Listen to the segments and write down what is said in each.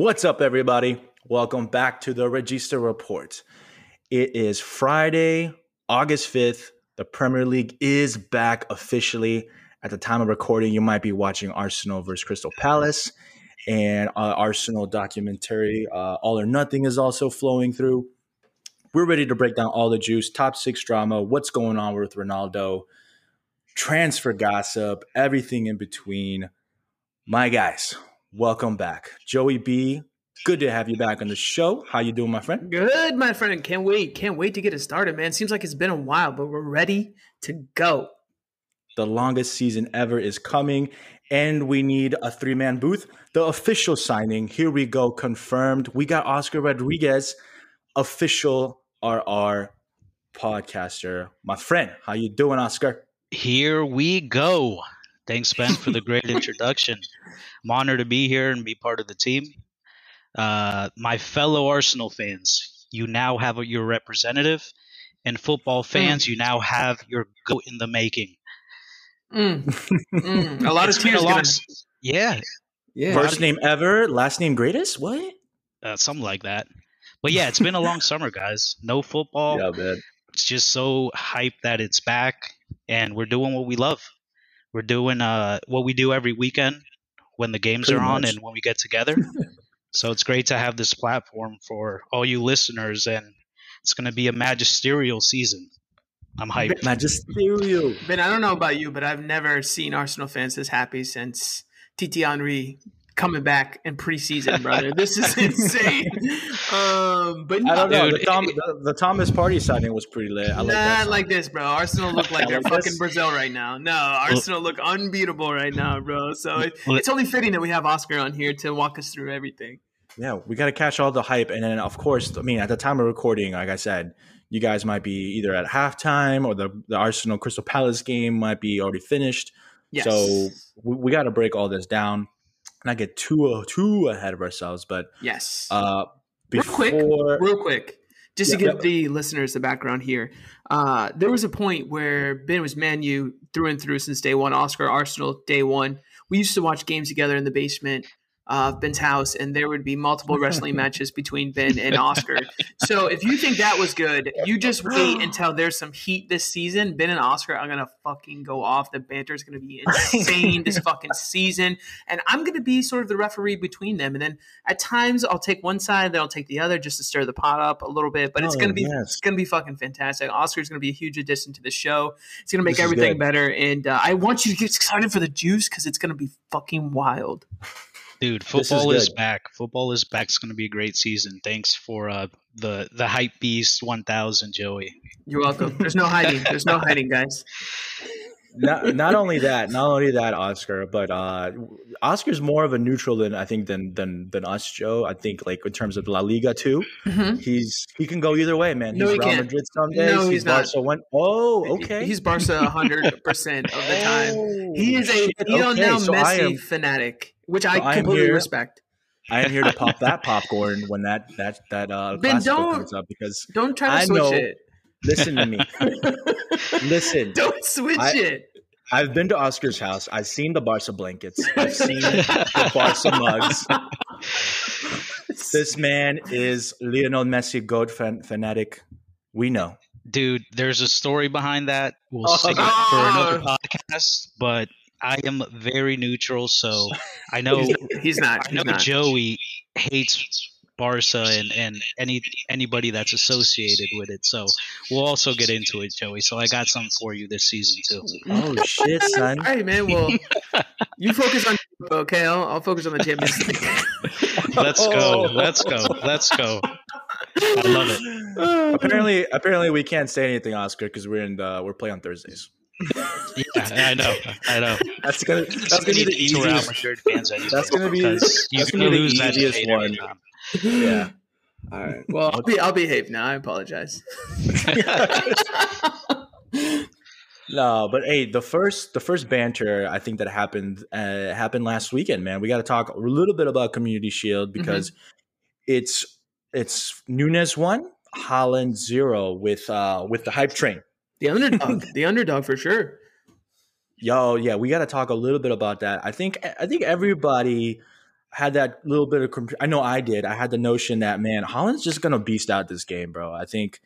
What's up, everybody? Welcome back to the Register Report. It is Friday, August 5th. The Premier League is back officially. At the time of recording, you might be watching Arsenal versus Crystal Palace, and uh, Arsenal documentary uh, All or Nothing is also flowing through. We're ready to break down all the juice, top six drama, what's going on with Ronaldo, transfer gossip, everything in between. My guys, welcome back. Joey B, good to have you back on the show. How you doing, my friend? Good, my friend. Can't wait. Can't wait to get it started, man. Seems like it's been a while, but we're ready to go. The longest season ever is coming, and we need a three man booth. The official signing, here we go, confirmed. We got Oscar Rodriguez, official RR podcaster. My friend, how you doing, Oscar? Here we go. Thanks, Ben, for the great introduction. I'm honored to be here and be part of the team. Uh, my fellow Arsenal fans, you now have your representative, and football fans, mm. you now have your goat in the making. Mm. Mm. A lot of tears. Long, yeah. Yeah. First name ever, last name greatest. What? Uh, something like that. But yeah, it's been a long summer, guys. No football. Yeah, man. It's just so hyped that it's back, and we're doing what we love. We're doing uh, what we do every weekend when the games Pretty are on much. and when we get together. so it's great to have this platform for all you listeners, and it's going to be a magisterial season. I'm hyped. Magisterial. Ben, I don't know about you, but I've never seen Arsenal fans as happy since Titi Henry coming back in preseason, brother. this is insane. Um, but I don't know. Dude, the, Tom, the, the, Thomas Partey signing was pretty lit. I like not like this, bro. Arsenal look like they're like fucking this. Brazil right now. No, Arsenal look unbeatable right now, bro. So it, it's only fitting that we have Oscar on here to walk us through everything. Yeah, we got to catch all the hype, and then of course, I mean, at the time of recording, like I said, you guys might be either at halftime or the the Arsenal Crystal Palace game might be already finished. Yes. So we, we got to break all this down not get too too ahead of ourselves, but yes. Uh, before, real quick, real quick, just yeah, to give yeah. the listeners the background here, uh, there was a point where Ben was Manu through and through since day one. Oscar Arsenal day one. We used to watch games together in the basement of Ben's house, and there would be multiple wrestling matches between Ben and Oscar. So if you think that was good, you just wait until there's some heat this season. Ben and Oscar are gonna fucking go off. The banter is gonna be insane this fucking season, and I'm gonna be sort of the referee between them. And then at times I'll take one side, then I'll take the other, just to stir the pot up a little bit. But it's oh, gonna be yes. it's gonna be fucking fantastic. Oscar's gonna be a huge addition to the show. It's gonna make this everything better, and uh, I want you to get excited for the juice because it's gonna be fucking wild. Dude, football is, is, back. Football is back. It's going to be a great season. Thanks for uh, the the hype beast 1000, Joey. You're welcome. There's no hiding. There's no hiding, guys. not not only that, not only that, Oscar, but uh, Oscar's more of a neutral than I think than than than us, Joe. I think like in terms of La Liga too, mm-hmm. he's he can go either way, man. He's no, he Real can't. Madrid some days. No, he's, he's not. Barca one. Oh, okay. He's Barca 100 percent of the time. Oh, he is a know okay, so Messi am, fanatic which so I completely respect. I am here to pop that popcorn when that that that uh ben, don't, comes up because don't try to I switch know, it. Listen to me. listen. Don't switch I, it. I've been to Oscar's house. I've seen the Barca blankets. I've seen the Barca mugs. this man is Lionel Messi goat fan- fanatic. We know. Dude, there's a story behind that. We'll oh, save it for another podcast, but I am very neutral, so I know he's not. I know not. Joey hates Barca and, and any anybody that's associated with it. So we'll also get into it, Joey. So I got something for you this season too. Oh shit, son! All right, man. Well, you focus on okay. I'll, I'll focus on the Champions League. Let's go. Let's go. Let's go. I love it. apparently, apparently we can't say anything, Oscar, because we're in the, we're playing on Thursdays yeah, I know, I know. That's gonna that's gonna be the easiest. That's gonna be that's gonna be the easiest one. Yeah. All right. Well, I'll be I'll behave now. I apologize. no, but hey, the first the first banter I think that happened uh, happened last weekend. Man, we got to talk a little bit about Community Shield mm-hmm. because mm-hmm. it's it's Nunez one, Haaland zero with uh with the hype train. The underdog, the underdog for sure. Yo, yeah, we got to talk a little bit about that. I think I think everybody had that little bit of. I know I did. I had the notion that man, Haaland's just gonna beast out this game, bro. I think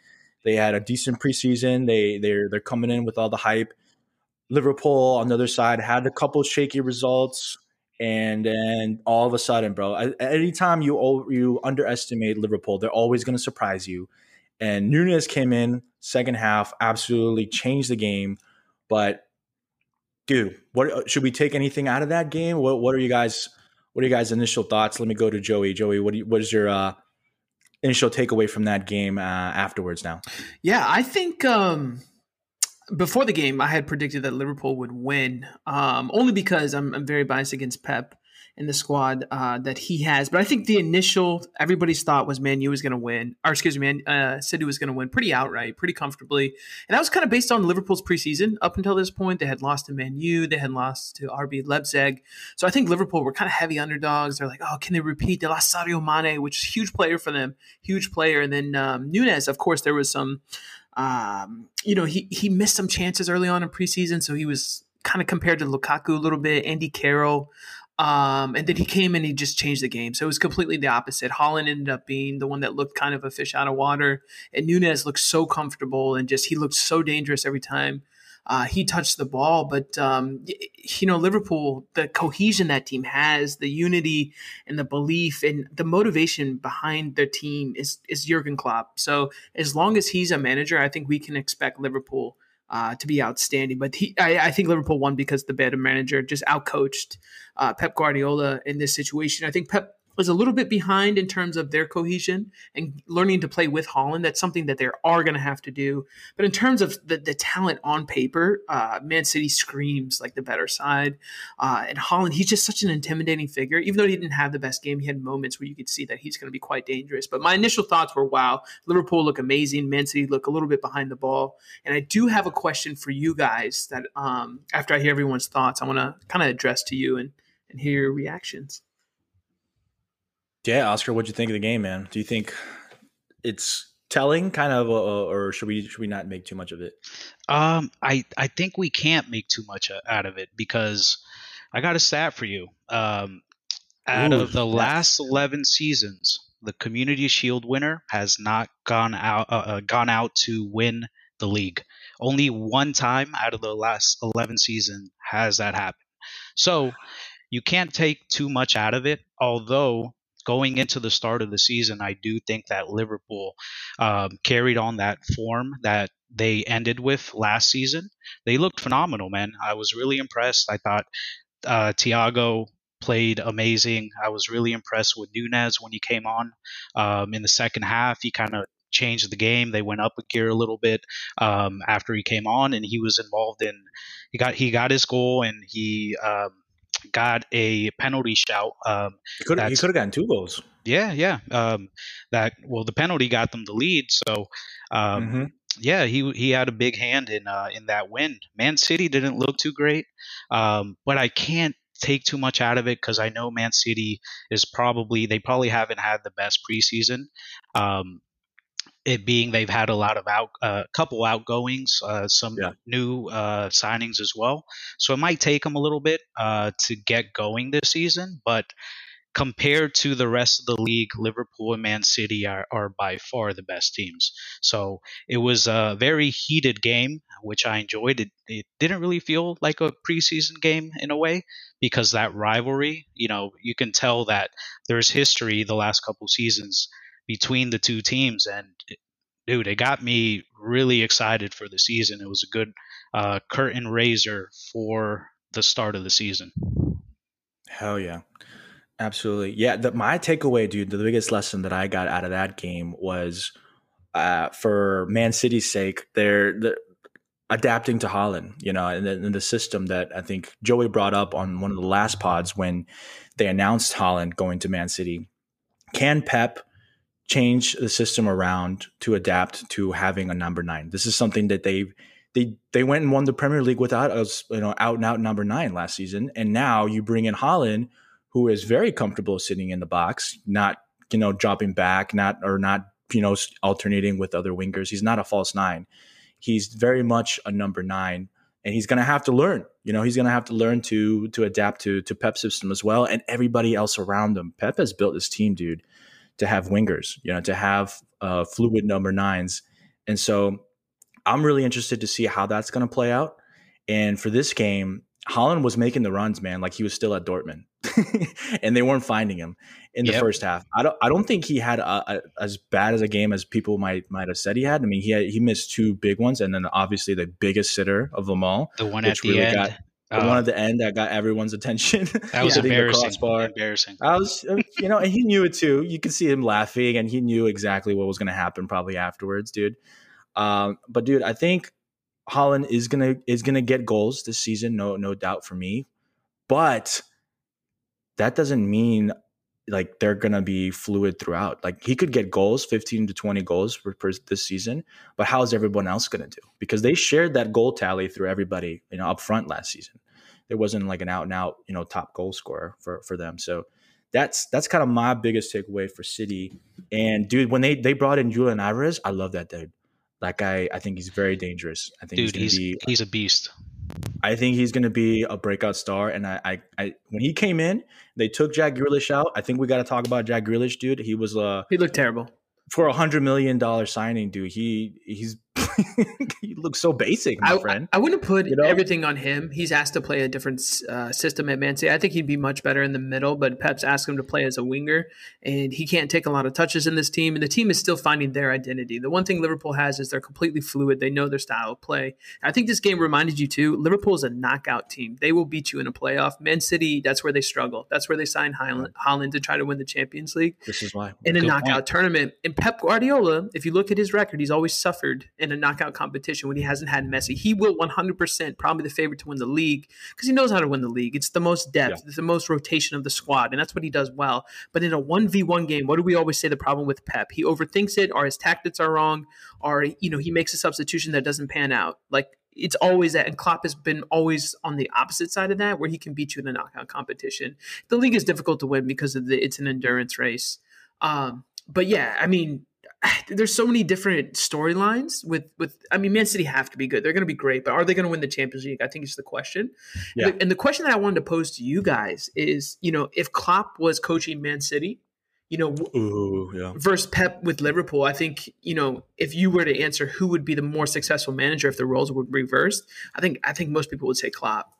they had a decent preseason. They they're they're coming in with all the hype. Liverpool on the other side had a couple shaky results, and then all of a sudden, bro, anytime you you underestimate Liverpool, they're always to surprise you. And Nunez came in second half, absolutely changed the game. But dude, what should we take anything out of that game? What what are you guys? What are you guys' initial thoughts? Let me go to Joey. Joey, what you, what is your uh, initial takeaway from that game uh, afterwards? Now, yeah, I think um, before the game, I had predicted that Liverpool would win, um, only because I'm, I'm, very biased against Pep in the squad uh, that he has. But I think the initial everybody's thought was Man U was going to win, or excuse me, Man uh, City was going to win pretty outright, pretty comfortably, and that was kind of based on Liverpool's preseason. Up until this point, they had lost to Man U, they had lost to RB Leipzig, so I think Liverpool were kind of heavy underdogs. They're like, oh, can they repeat? They lost Sadio Mane, which is huge player for them, huge player, and then um, Nunez. Of course, there was some. Um, you know, he he missed some chances early on in preseason, so he was kind of compared to Lukaku a little bit, Andy Carroll. Um, and then he came and he just changed the game. So it was completely the opposite. Haaland ended up being the one that looked kind of a fish out of water. And Nunez looked so comfortable and just he looked so dangerous every time uh, he touched the ball. But, um, you know, Liverpool, the cohesion that team has, the unity and the belief and the motivation behind their team is, is Jurgen Klopp. So as long as he's a manager, I think we can expect Liverpool uh, to be outstanding. But he, I, I, think Liverpool won because the better manager just outcoached uh, Pep Guardiola in this situation. I think Pep was a little bit behind in terms of their cohesion and learning to play with Haaland. That's something that they are going to have to do. But in terms of the, the talent on paper, uh, Man City screams like the better side. Uh, and Haaland, he's just such an intimidating figure. Even though he didn't have the best game, he had moments where you could see that he's going to be quite dangerous. But my initial thoughts were, wow, Liverpool look amazing. Man City look a little bit behind the ball. And I do have a question for you guys that um, after I hear everyone's thoughts, I want to kind of address to you and, and hear your reactions. Yeah, Oscar, what'd you think of the game, man? Do you think it's telling, kind of, uh, or should we should we not make too much of it? Um, I I think we can't make too much uh, out of it because I got a stat for you. Um, out Ooh, of the last eleven seasons, the Community Shield winner has not gone out uh, uh, gone out to win the league. Only one time out of the last eleven season has that happened. So you can't take too much out of it. Although going into the start of the season, I do think that Liverpool um, carried on that form that they ended with last season. They looked phenomenal, man. I was really impressed. I thought uh, Thiago played amazing. I was really impressed with Nunez when he came on um, in the second half. He kind of changed the game. They went up a gear a little bit um, after he came on, and he was involved in. He got he got his goal, and he um, got a penalty shout. Um, he could have gotten two goals. Yeah, yeah. Um, that well, the penalty got them the lead. So, um, mm-hmm. yeah, he he had a big hand in uh, in that win. Man City didn't look too great, um, but I can't take too much out of it because I know Man City is probably they probably haven't had the best preseason. Um, it being they've had a lot of out, a uh, couple outgoings, uh, some yeah. new uh, signings as well. So it might take them a little bit uh, to get going this season, but compared to the rest of the league, Liverpool and Man City are, are by far the best teams. So it was a very heated game, which I enjoyed. It, it didn't really feel like a preseason game in a way because that rivalry, you know, you can tell that there's history the last couple seasons between the two teams. And dude, it got me really excited for the season. It was a good uh, curtain raiser for the start of the season. Hell yeah. Absolutely. Yeah. The, my takeaway, dude, the biggest lesson that I got out of that game was uh, for Man City's sake, they're, they're adapting to Haaland, you know, and and the, system that I think Joey brought up on one of the last pods when they announced Haaland going to Man City. Can Pep change the system around to adapt to having a number nine. This is something that they they they went and won the Premier League without us, you know, out and out number nine last season, and now you bring in Haaland, who is very comfortable sitting in the box, not you know dropping back, not or not you know alternating with other wingers. He's not a false nine. He's very much a number nine, and he's going to have to learn. You know, he's going to have to learn to to adapt to to Pep's system as well, and everybody else around him. Pep has built this team, dude, to have wingers. You know, to have uh, fluid number nines, and so I'm really interested to see how that's going to play out. And for this game, Haaland was making the runs, man, like he was still at Dortmund, and they weren't finding him in the yep. first half. I don't, I don't think he had a, a, as bad as a game as people might might have said he had. I mean, he had, he missed two big ones, and then obviously the biggest sitter of them all, the one at the really end. Got, the uh, one at the end that got everyone's attention. That was embarrassing. Embarrassing. I was, uh, you know, and he knew it too. You could see him laughing, and he knew exactly what was going to happen probably afterwards, dude. Um, but dude, I think Haaland is gonna is gonna get goals this season, no no doubt for me. But that doesn't mean like they're gonna be fluid throughout. Like he could get goals, fifteen to twenty goals for, for this season, but how is everyone else gonna do? Because they shared that goal tally through everybody, you know, up front last season. There wasn't like an out and out, you know, top goal scorer for for them. So that's that's kind of my biggest takeaway for City. And dude, when they they brought in Julian Alvarez, I love that dude. That guy, I think he's very dangerous. I think Dude, he's he's, be, he's a beast. I think he's going to be a breakout star. And I, I, I, when he came in, they took Jack Grealish out. I think we got to talk about Jack Grealish, dude. He was uh he looked terrible for a hundred million dollar signing, dude. He he's he looks so basic, my I, friend. I, I wouldn't put you know? everything on him. He's asked to play a different uh, system at Man City. I think he'd be much better in the middle, but Pep's asked him to play as a winger, and he can't take a lot of touches in this team. And the team is still finding their identity. The one thing Liverpool has is they're completely fluid. They know their style of play. I think this game reminded you too. Liverpool is a knockout team. They will beat you in a playoff. Man City, that's where they struggle. That's where they sign Haaland, Haaland to try to win the Champions League. This is why in a knockout point. tournament. And Pep Guardiola, if you look at his record, he's always suffered in a knockout competition when he hasn't had Messi. He will 100% probably the favorite to win the league because he knows how to win the league. It's the most depth, yeah. it's the most rotation of the squad, and that's what he does well. But in a 1v1 game, what do we always say the problem with Pep? He overthinks it, or his tactics are wrong, or you know, he makes a substitution that doesn't pan out. Like it's always that, and Klopp has been always on the opposite side of that, where he can beat you in a knockout competition. The league is difficult to win because of the it's an endurance race. Um, but yeah, I mean, there's so many different storylines with with I mean Man City have to be good. They're going to be great, but are they going to win the Champions League? I think is the question. Yeah. And the question that I wanted to pose to you guys is, you know, if Klopp was coaching Man City, you know, Ooh, yeah. versus Pep with Liverpool, I think, you know, if you were to answer who would be the more successful manager if the roles were reversed, I think I think most people would say Klopp.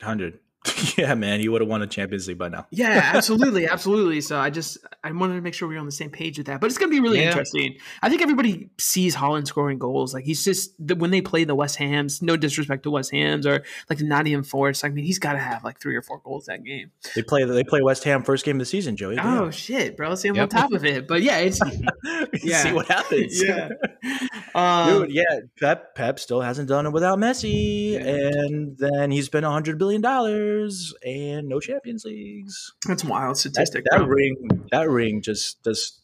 100 yeah, man, you would have won a Champions League by now. yeah, absolutely, absolutely. So I just I wanted to make sure we are on the same page with that. But it's going to be really yeah. interesting. I think everybody sees Haaland scoring goals. Like he's just when they play the West Hams. No disrespect to West Hams or like the Nottingham Forest. I mean, he's got to have like three or four goals that game. They play they play West Ham first game of the season, Joey. Oh shit, bro! See, I'm yep. on top of it. But yeah, it's yeah. see what happens. yeah, um, dude. Yeah, Pep Pep still hasn't done it without Messi, yeah. and then he spent a hundred billion dollars years and no Champions Leagues. That's wild statistic. That, that ring, that ring, just just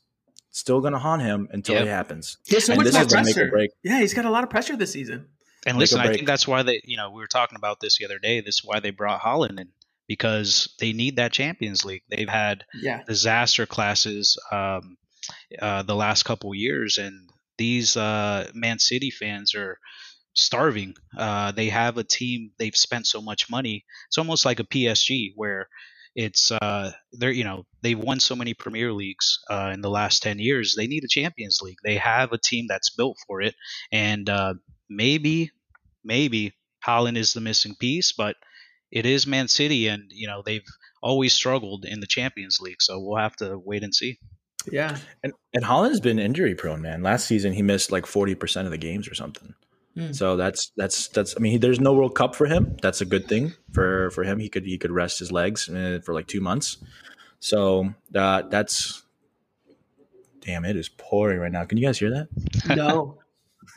still gonna haunt him until yep. it happens. He so much more pressure. Yeah, he's got a lot of pressure this season. And listen, I think that's why they, you know, we were talking about this the other day. This is why they brought Haaland in because they need that Champions League. They've had yeah. disaster classes um, uh, the last couple years, and these uh, Man City fans are starving. Uh, they have a team. They've spent so much money. It's almost like a PSG where it's uh, they're you know they've won so many Premier Leagues uh, in the last ten years. They need a Champions League. They have a team that's built for it, and uh, maybe maybe Haaland is the missing piece, but it is Man City, and you know they've always struggled in the Champions League. So we'll have to wait and see. Yeah, and and Haaland's been injury prone, man. Last season he missed like forty percent of the games or something. Mm. So that's that's that's. I mean, he, there's no World Cup for him. That's a good thing for for him. He could he could rest his legs uh, for like two months. So uh, that's damn. It is pouring right now. Can you guys hear that? No.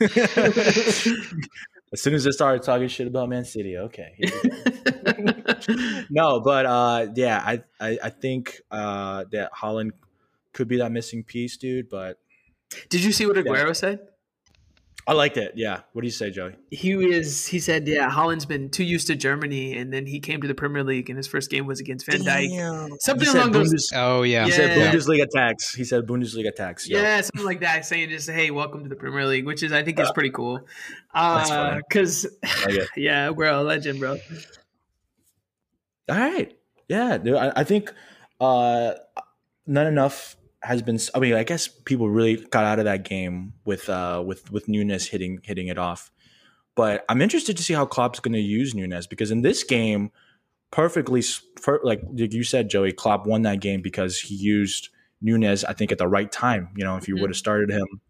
as soon as I started talking shit about Man City, okay. no, but uh, yeah, I, I, I think uh, that Haaland could be that missing piece, dude. But did you see what Aguero yeah. said? I liked it. Yeah. What do you say, Joey? He is. He said, "Yeah, Haaland's been too used to Germany, and then he came to the Premier League, and his first game was against Van Dijk. Something along those. Bundes- oh yeah. He said Bundesliga tax. He said Bundesliga tax. Yeah. yeah, something like that. Saying just, "Hey, welcome to the Premier League," which is, I think, is pretty cool. Because, uh, yeah, we're a legend, bro. All right. Yeah, dude, I, I think uh, not enough has been. I mean, I guess people really got out of that game with uh, with with Nunez hitting hitting it off. But I'm interested to see how Klopp's going to use Nunez because in this game, perfectly like you said, Joey, Klopp won that game because he used Nunez. I think at the right time. You know, if you mm-hmm. would have started him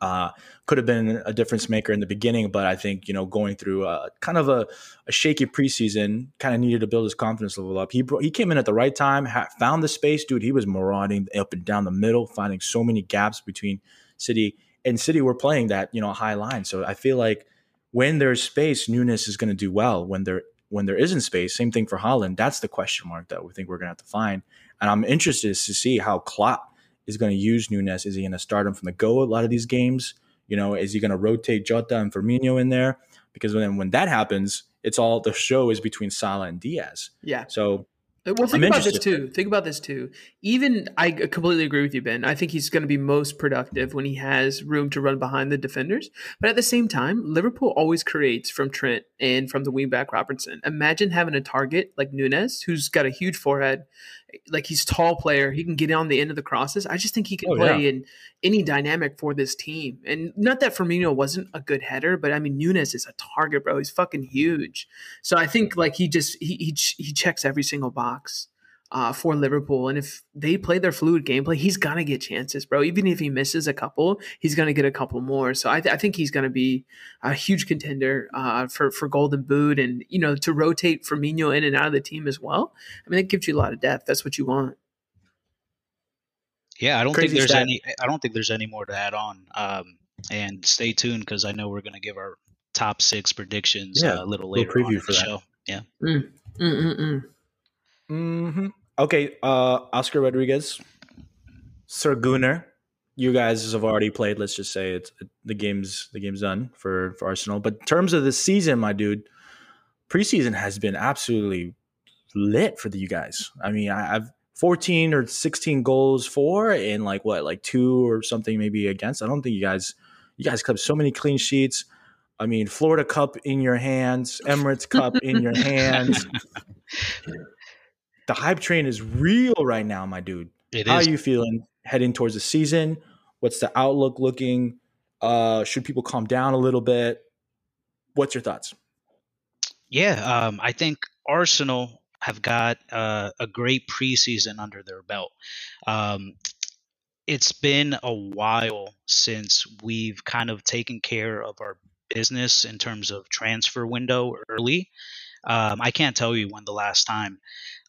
uh, could have been a difference maker in the beginning, but I think you know going through a, kind of a, a shaky preseason, kind of needed to build his confidence level up. He he came in at the right time, ha- found the space, dude. He was marauding up and down the middle, finding so many gaps between City and City. Were playing that you know high line, so I feel like when there's space, Nunez is going to do well. When there when there isn't space, same thing for Haaland. That's the question mark that we think we're going to have to find. And I'm interested to see how Klopp is going to use Nunez? Is he going to start him from the go a lot of these games? You know, is he going to rotate Jota and Firmino in there? Because when when that happens, it's all the show is between Salah and Diaz. Yeah. So well, think about this too. Think about this too. Even I completely agree with you, Ben. I think he's going to be most productive when he has room to run behind the defenders. But at the same time, Liverpool always creates from Trent and from the wingback Robertson. Imagine having a target like Nunez, who's got a huge forehead, like he's tall player. He can get on the end of the crosses. I just think he can oh, play yeah. in any dynamic for this team. And not that Firmino wasn't a good header, but I mean Nunez is a target, bro. He's fucking huge. So I think like he just he he, he checks every single box uh, for Liverpool. And if they play their fluid gameplay, he's gonna get chances, bro. Even if he misses a couple, he's gonna get a couple more. So I, th- I think he's gonna be a huge contender uh, for for Golden Boot, and you know to rotate Firmino in and out of the team as well. I mean, it gives you a lot of depth. That's what you want. Yeah, I don't Crazy think there's stat. any. I don't think there's any more to add on. Um, and stay tuned because I know we're gonna give our top six predictions yeah, uh, a little later preview on for the that. show. Yeah. Mm. Mm-mm-mm. Mm-hmm. Okay, uh, Oscar Rodriguez, Sir Gunnar. You guys have already played. Let's just say it's the game's the game's done for for Arsenal. But in terms of the season, my dude, preseason has been absolutely lit for the, you guys. I mean, I, I've 14 or 16 goals for and like what like two or something maybe against. I don't think you guys you guys kept so many clean sheets. I mean, Florida Cup in your hands, Emirates Cup in your hands. The hype train is real right now, my dude. It How is. are you feeling heading towards the season? What's the outlook looking? Uh, should people calm down a little bit? What's your thoughts? Yeah, um, I think Arsenal have got uh, a great preseason under their belt. Um, it's been a while since we've kind of taken care of our business in terms of transfer window early. Um, I can't tell you when the last time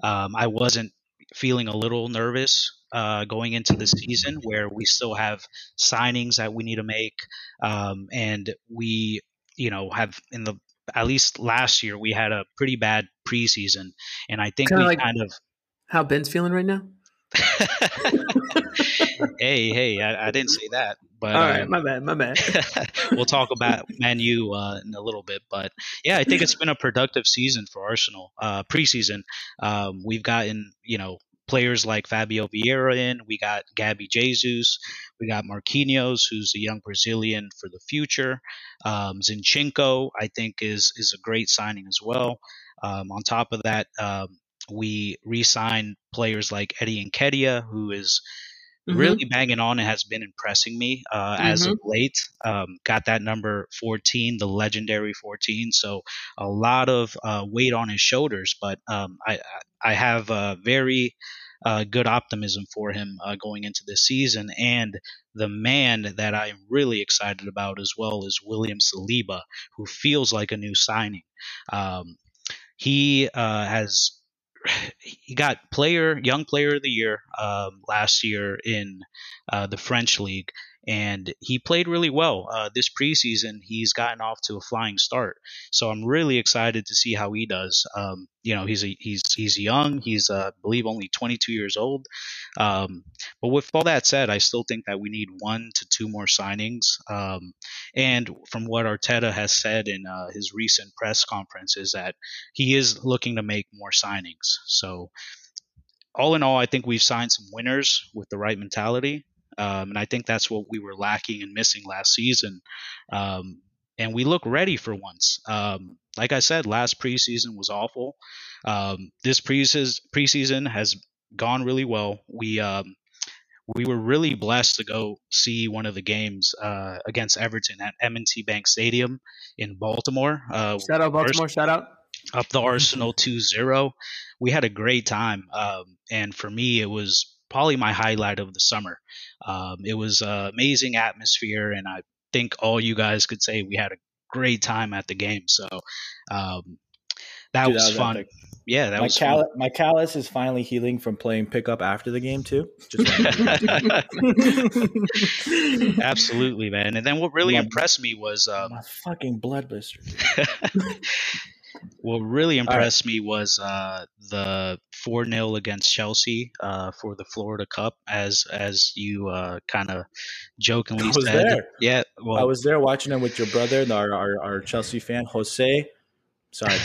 um, I wasn't feeling a little nervous uh, going into the season where we still have signings that we need to make. Um, and we, you know, have in the, at least last year, we had a pretty bad preseason. And I think Kinda we like kind of. How Ben's feeling right now? Hey, hey, I, I, didn't say that. But all right, um, my bad, my bad. we'll talk about Man U uh, in a little bit, but yeah, I think it's been a productive season for Arsenal. Uh, preseason, um, we've gotten you know players like Fabio Vieira in. We got Gabby Jesus. We got Marquinhos, who's a young Brazilian for the future. Um, Zinchenko, I think, is is a great signing as well. Um, on top of that, um, we re-signed players like Eddie Nketiah, who is mm-hmm. really banging on and has been impressing me uh, mm-hmm. as of mm-hmm. late. Um, got that number 14, the legendary 14. So a lot of uh, weight on his shoulders, but um, I I have a very uh, good optimism for him uh, going into this season. And the man that I'm really excited about as well is William Saliba, who feels like a new signing. Um, he uh, has he got player young player of the year um, last year in uh, the French league. And he played really well uh, this preseason. He's gotten off to a flying start, so I'm really excited to see how he does. Um, you know, he's a, he's he's young. He's uh, I believe only 22 years old. Um, but with all that said, I still think that we need one to two more signings. Um, and from what Arteta has said in uh, his recent press conference, is that he is looking to make more signings. So all in all, I think we've signed some winners with the right mentality. Um, and I think that's what we were lacking and missing last season. Um, and we look ready for once. Um, like I said, last preseason was awful. Um, this preseason, preseason has gone really well. We um, we were really blessed to go see one of the games uh, against Everton at M&T Bank Stadium in Baltimore. Uh, shout out Baltimore! shout out up the Arsenal 2-0. We had a great time, um, and for me, it was probably my highlight of the summer. Um, it was an amazing atmosphere, and I think all you guys could say we had a great time at the game. So um, that, Dude, was, that was fun. Epic. Yeah, that my was cal- my callus is finally healing from playing pickup after the game too. Absolutely, man. And then what really my, impressed me was um, my fucking blood blister. what really impressed right. me was uh, the four 0 against Chelsea uh, for the Florida Cup, as as you uh, kind of jokingly said. There. Yeah, well, I was there watching it with your brother, our our, our Chelsea fan Jose. Sorry.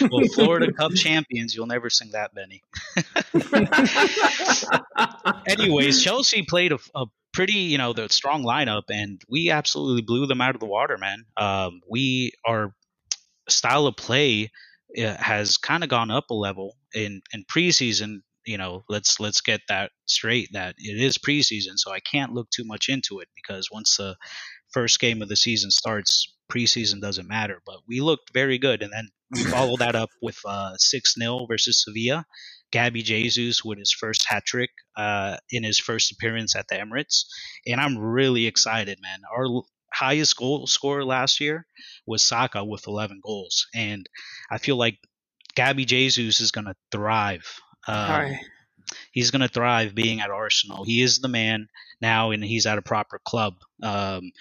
well, Florida Cup champions, you'll never sing that, Benny. Anyways, Chelsea played a, a pretty, you know, the strong lineup, and we absolutely blew them out of the water, man. Um, we are style of play uh, has kind of gone up a level in in preseason. You know, let's let's get that straight. That it is preseason, so I can't look too much into it because once the first game of the season starts, preseason doesn't matter. But we looked very good, and then we followed that up with uh, six uh, 0 versus Sevilla. Gabby Jesus with his first hat trick uh, in his first appearance at the Emirates, and I'm really excited, man. Our highest goal scorer last year was Saka with 11 goals, and I feel like Gabby Jesus is going to thrive. Um, He's going to thrive being at Arsenal. He is the man now, and he's at a proper club um,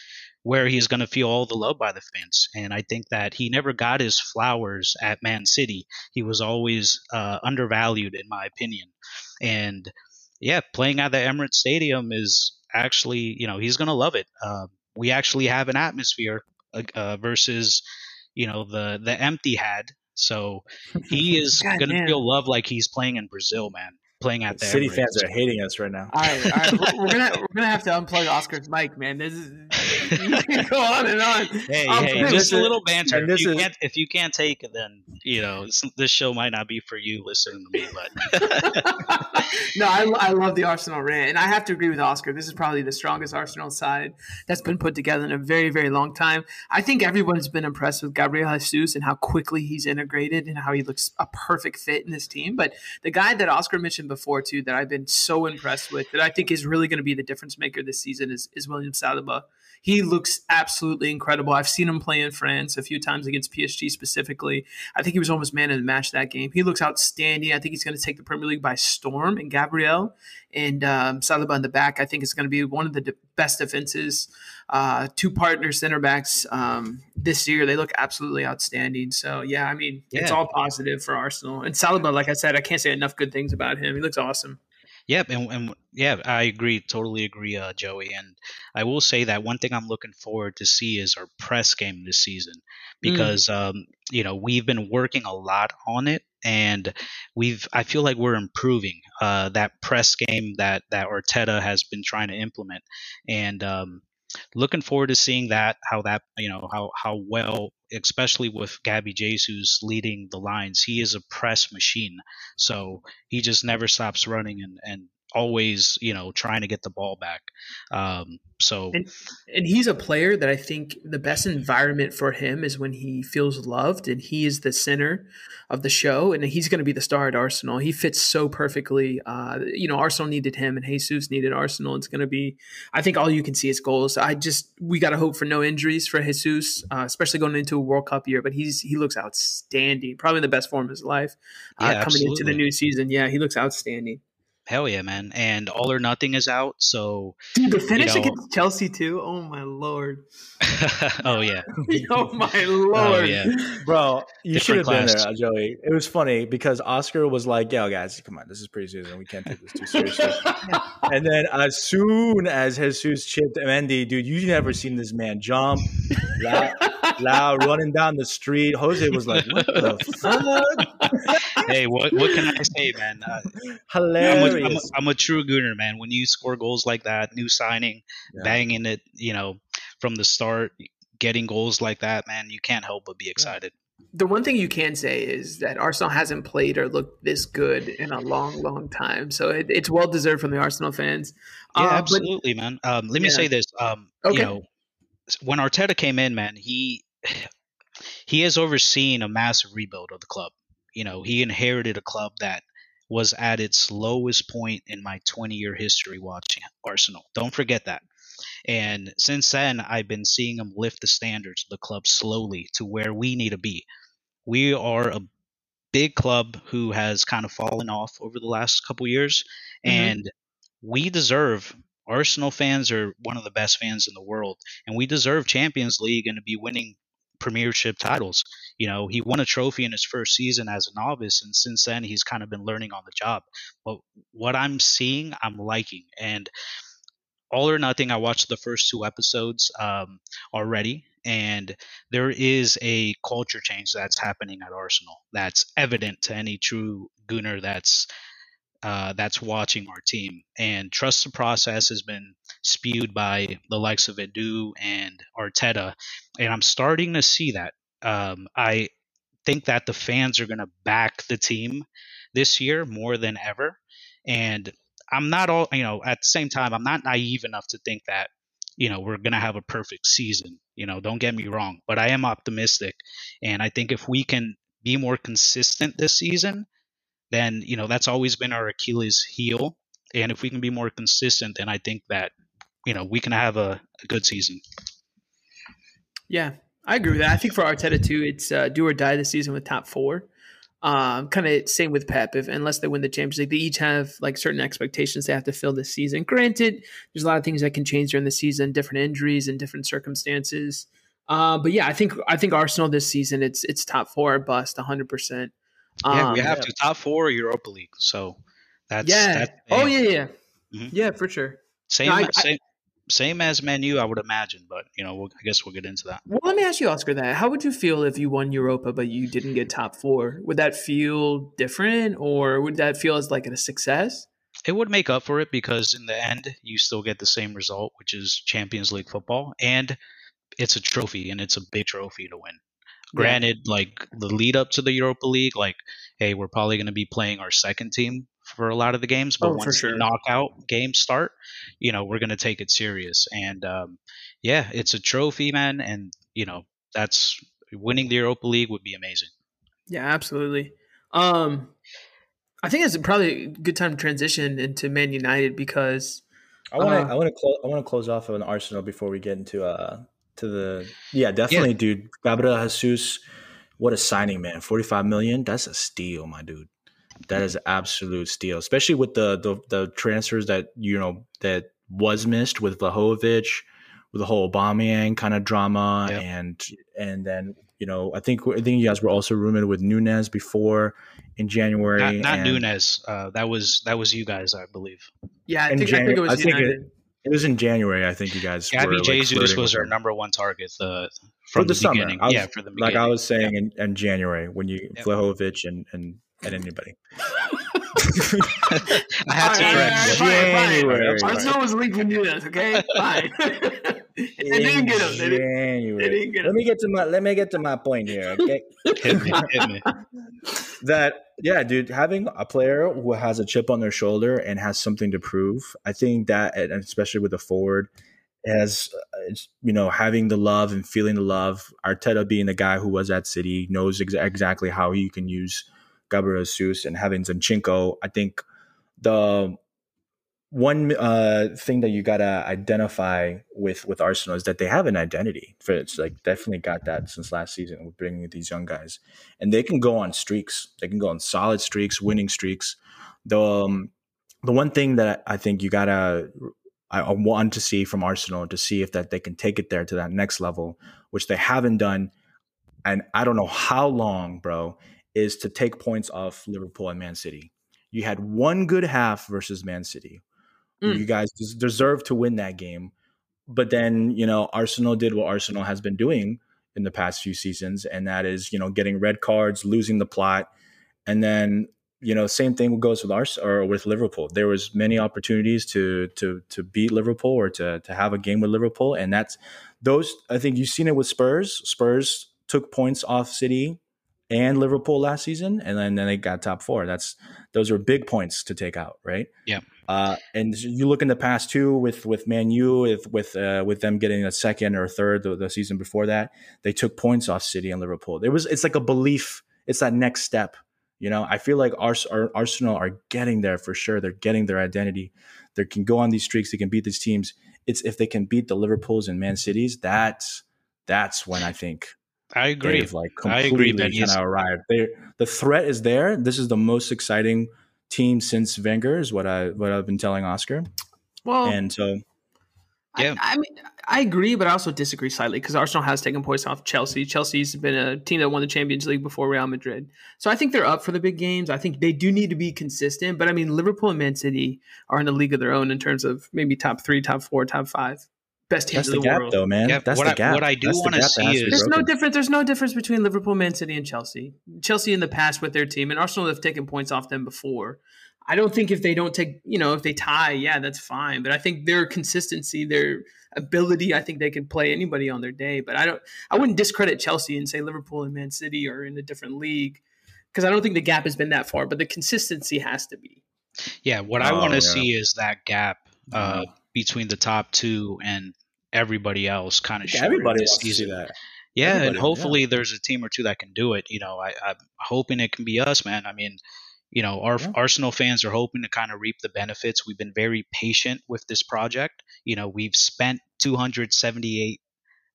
where he's going to feel all the love by the fans. And I think that he never got his flowers at Man City. He was always uh, undervalued, in my opinion. And yeah, playing at the Emirates Stadium is actually, you know, he's going to love it. Uh, we actually have an atmosphere uh, uh versus you know the the Etihad. So he is going to feel love like he's playing in Brazil, man playing at the City Emirates. fans are hating us right now. All right, all right. we're, gonna we're gonna have to unplug Oscar's mic, man. This is go on and on. Hey, um, hey, just a little banter. If you, is, can't, if you can't take it, then you know this show might not be for you. Listening to me, but no, I, I love the Arsenal rant, and I have to agree with Oscar. This is probably the strongest Arsenal side that's been put together in a very, very long time. I think everyone's been impressed with Gabriel Jesus and how quickly he's integrated and how he looks a perfect fit in this team. But the guy that Oscar mentioned before too that I've been so impressed with that I think is really going to be the difference maker this season is, is William Saliba. He looks absolutely incredible. I've seen him play in France a few times against PSG specifically. I think he was almost man of the match that game. He looks outstanding. I think he's going to take the Premier League by storm. And Gabriel and um, Saliba in the back, I think is going to be one of the de- best defenses. Uh, two partner center backs um, this year. They look absolutely outstanding. So yeah, I mean, yeah. it's all positive for Arsenal. And Saliba, like I said, I can't say enough good things about him. He looks awesome. Yep, and, and yeah, I agree, totally agree, uh, Joey. And I will say that one thing I'm looking forward to see is our press game this season, mm. because mm. um, you know we've been working a lot on it, and we've I feel like we're improving uh, that press game that that Arteta has been trying to implement, and um, looking forward to seeing that how that you know how how well especially with Gabby Jesus leading the lines. He is a press machine so he just never stops running and and always, you know, trying to get the ball back. Um, so, and, and, he's a player that I think the best environment for him is when he feels loved and he is the center of the show and he's going to be the star at Arsenal. He fits so perfectly. Uh, you know, Arsenal needed him and Jesus needed Arsenal. It's going to be, I think all you can see is goals. I just, we got to hope for no injuries for Jesus, uh, especially going into a World Cup year, but he's, he looks outstanding, probably the best form of his life uh, yeah, coming absolutely. into the new season. Yeah, he looks outstanding Hell yeah, man! And All or Nothing is out, so dude, the finish you know, against Chelsea too. Oh my lord! oh yeah! oh my oh, lord! Oh, yeah. Bro, you should have been there, Joey. It was funny because Oscar was like, "Yo, guys, come on, this is preseason. We can't take this too seriously." and then as soon as Jesus chipped Mendy, dude, you never seen this man jump, loud, loud, running down the street. Jose was like, "What the fuck?" hey, what what can I say, man? Uh, Hilarious. I'm a, I'm, a, I'm a true gooner, man. When you score goals like that, new signing, yeah. banging it, you know, from the start, getting goals like that, man, you can't help but be excited. The one thing you can say is that Arsenal hasn't played or looked this good in a long, long time. So it, it's well deserved from the Arsenal fans. Yeah, uh, absolutely, but, man. Um, let me yeah. say this. Um, okay. You know, when Arteta came in, man, he he has overseen a massive rebuild of the club. You know, he inherited a club that was at its lowest point in my 20 year history watching Arsenal. Don't forget that. And since then, I've been seeing them lift the standards of the club slowly to where we need to be. We are a big club who has kind of fallen off over the last couple years, mm-hmm. and we deserve. Arsenal fans are one of the best fans in the world, and we deserve Champions League and to be winning premiership titles. You know, he won a trophy in his first season as a novice, and since then he's kind of been learning on the job. But what I'm seeing, I'm liking. And all or Nothing, I watched the first two episodes um, already, and there is a culture change that's happening at Arsenal that's evident to any true Gooner that's uh, that's watching our team. And trust the process has been spewed by the likes of Edu and Arteta, and I'm starting to see that. Um, I think that the fans are going to back the team this year more than ever, and I'm not all you know. At the same time, I'm not naive enough to think that you know we're going to have a perfect season. You know, don't get me wrong, but I am optimistic, and I think if we can be more consistent this season then you know that's always been our Achilles heel. And if we can be more consistent, then I think that you know we can have a, a good season. Yeah, I agree with that. I think for Arteta too, it's uh, do or die this season with top four. Um, kind of same with Pep. If unless they win the Champions League, they each have like certain expectations they have to fill this season. Granted, there's a lot of things that can change during the season, different injuries and different circumstances. Uh, but yeah, I think I think Arsenal this season it's it's top four bust 100. percent yeah, um, we have yeah. to top four Europa League. So that's yeah. That's, oh yeah, yeah, mm-hmm. yeah, for sure. Same, no, I, same, same as Man U, I would imagine. But you know, we'll, I guess we'll get into that. Well, let me ask you, Oscar. That how would you feel if you won Europa but you didn't get top four? Would that feel different, or would that feel as like a success? It would make up for it because in the end, you still get the same result, which is Champions League football, and it's a trophy, and it's a big trophy to win. Granted, yeah. like the lead up to the Europa League, like, hey, we're probably going to be playing our second team for a lot of the games, but oh, once sure. the knockout games start, you know, we're going to take it serious. And um, yeah, it's a trophy, man, and you know, that's winning the Europa League would be amazing. Yeah, absolutely. Um, I think it's probably a good time to transition into Man United because I want to uh, I want to close I want to close off on Arsenal before we get into uh to the yeah definitely yeah. dude Gabriel Jesus what a signing man 45 million that's a steal my dude that is absolute steal especially with the the, the transfers that you know that was missed with Vlahovic with the whole Aubameyang kind of drama yeah. and and then you know I think I think you guys were also rumored with Nunez before in January not, not Nunez uh, that was that was you guys I believe yeah I think, Janu- I think it was I think it, it was in January, I think you guys. Gabby were, Jesus was our number one target uh, from the, the beginning. Was, yeah, for the beginning. Like I was saying yeah. in, in, January when you yep. Vlahovic and and and anybody. I have to correct you. January. Arsenal was linked with Nunez. Okay, fine. they didn't get him. They didn't, they didn't get him. Let me get to my let me get to my point here. Okay, hit me, hit me. That yeah, dude, having a player who has a chip on their shoulder and has something to prove, I think that, and especially with the forward, as uh, you know, having the love and feeling the love. Arteta being the guy who was at City knows ex- exactly how you can use Gabriel Jesus and having Zinchenko. I think the one uh, thing that you gotta identify with with Arsenal is that they have an identity. For it's like definitely got that since last season with bringing these young guys, and they can go on streaks. They can go on solid streaks, winning streaks. The um, the one thing that I think you gotta I want to see from Arsenal to see if that they can take it there to that next level, which they haven't done, and I don't know how long, bro, is to take points off Liverpool and Man City. You had one good half versus Man City. Mm. You guys deserve to win that game, but then you know Arsenal did what Arsenal has been doing in the past few seasons, and that is you know getting red cards, losing the plot, and then you know, same thing goes with Ars or with Liverpool. There was many opportunities to to to beat Liverpool or to to have a game with Liverpool, and that's those. I think you've seen it with Spurs. Spurs took points off City and Liverpool last season, and then, then they got top four. That's those are big points to take out, right? Yeah. Uh, and you look in the past too with with Man U with with uh, with them getting a second or third the, the season before that, they took points off City and Liverpool. It was it's like a belief. It's that next step you know, I feel like Ars- Arsenal are getting there for sure. They're getting their identity. They can go on these streaks. They can beat these teams. It's if they can beat the Liverpools and Man Cities. That's that's when I think I agree. Like completely I agree. Kind of arrived. They the threat is there. This is the most exciting team since Wenger is what I what I've been telling Oscar. Well, and so yeah, I, I, mean, I agree, but I also disagree slightly because Arsenal has taken points off Chelsea. Chelsea's been a team that won the Champions League before Real Madrid, so I think they're up for the big games. I think they do need to be consistent, but I mean, Liverpool and Man City are in a league of their own in terms of maybe top three, top four, top five. Best teams That's in the, the gap, world. though, man. Yeah, That's what the I, gap. What I do want to see is there's no difference. There's no difference between Liverpool, Man City, and Chelsea. Chelsea in the past with their team, and Arsenal have taken points off them before. I don't think if they don't take, you know, if they tie, yeah, that's fine. But I think their consistency, their ability, I think they could play anybody on their day. But I don't, I wouldn't discredit Chelsea and say Liverpool and Man City are in a different league because I don't think the gap has been that far. But the consistency has to be. Yeah, what I want to yeah. see is that gap uh, mm-hmm. between the top two and everybody else kind of yeah, everybody to see that. Yeah, everybody, and hopefully yeah. there's a team or two that can do it. You know, I, I'm hoping it can be us, man. I mean, you know, our yeah. Arsenal fans are hoping to kind of reap the benefits. We've been very patient with this project. You know, we've spent 278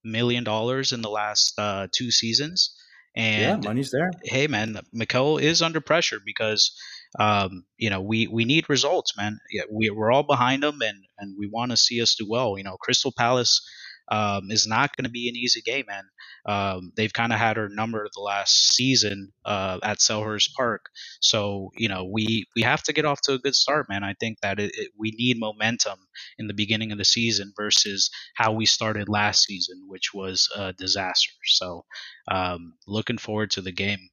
million dollars in the last uh, two seasons, and yeah, money's there. Hey, man, Mikel is under pressure because um, you know we we need results, man. Yeah, we, we're all behind them, and and we want to see us do well. You know, Crystal Palace um, is not going to be an easy game, man. Um, they've kind of had our number the last season uh, at Selhurst Park, so you know we we have to get off to a good start, man. I think that it, it, we need momentum in the beginning of the season versus how we started last season, which was a disaster. So, um, looking forward to the game.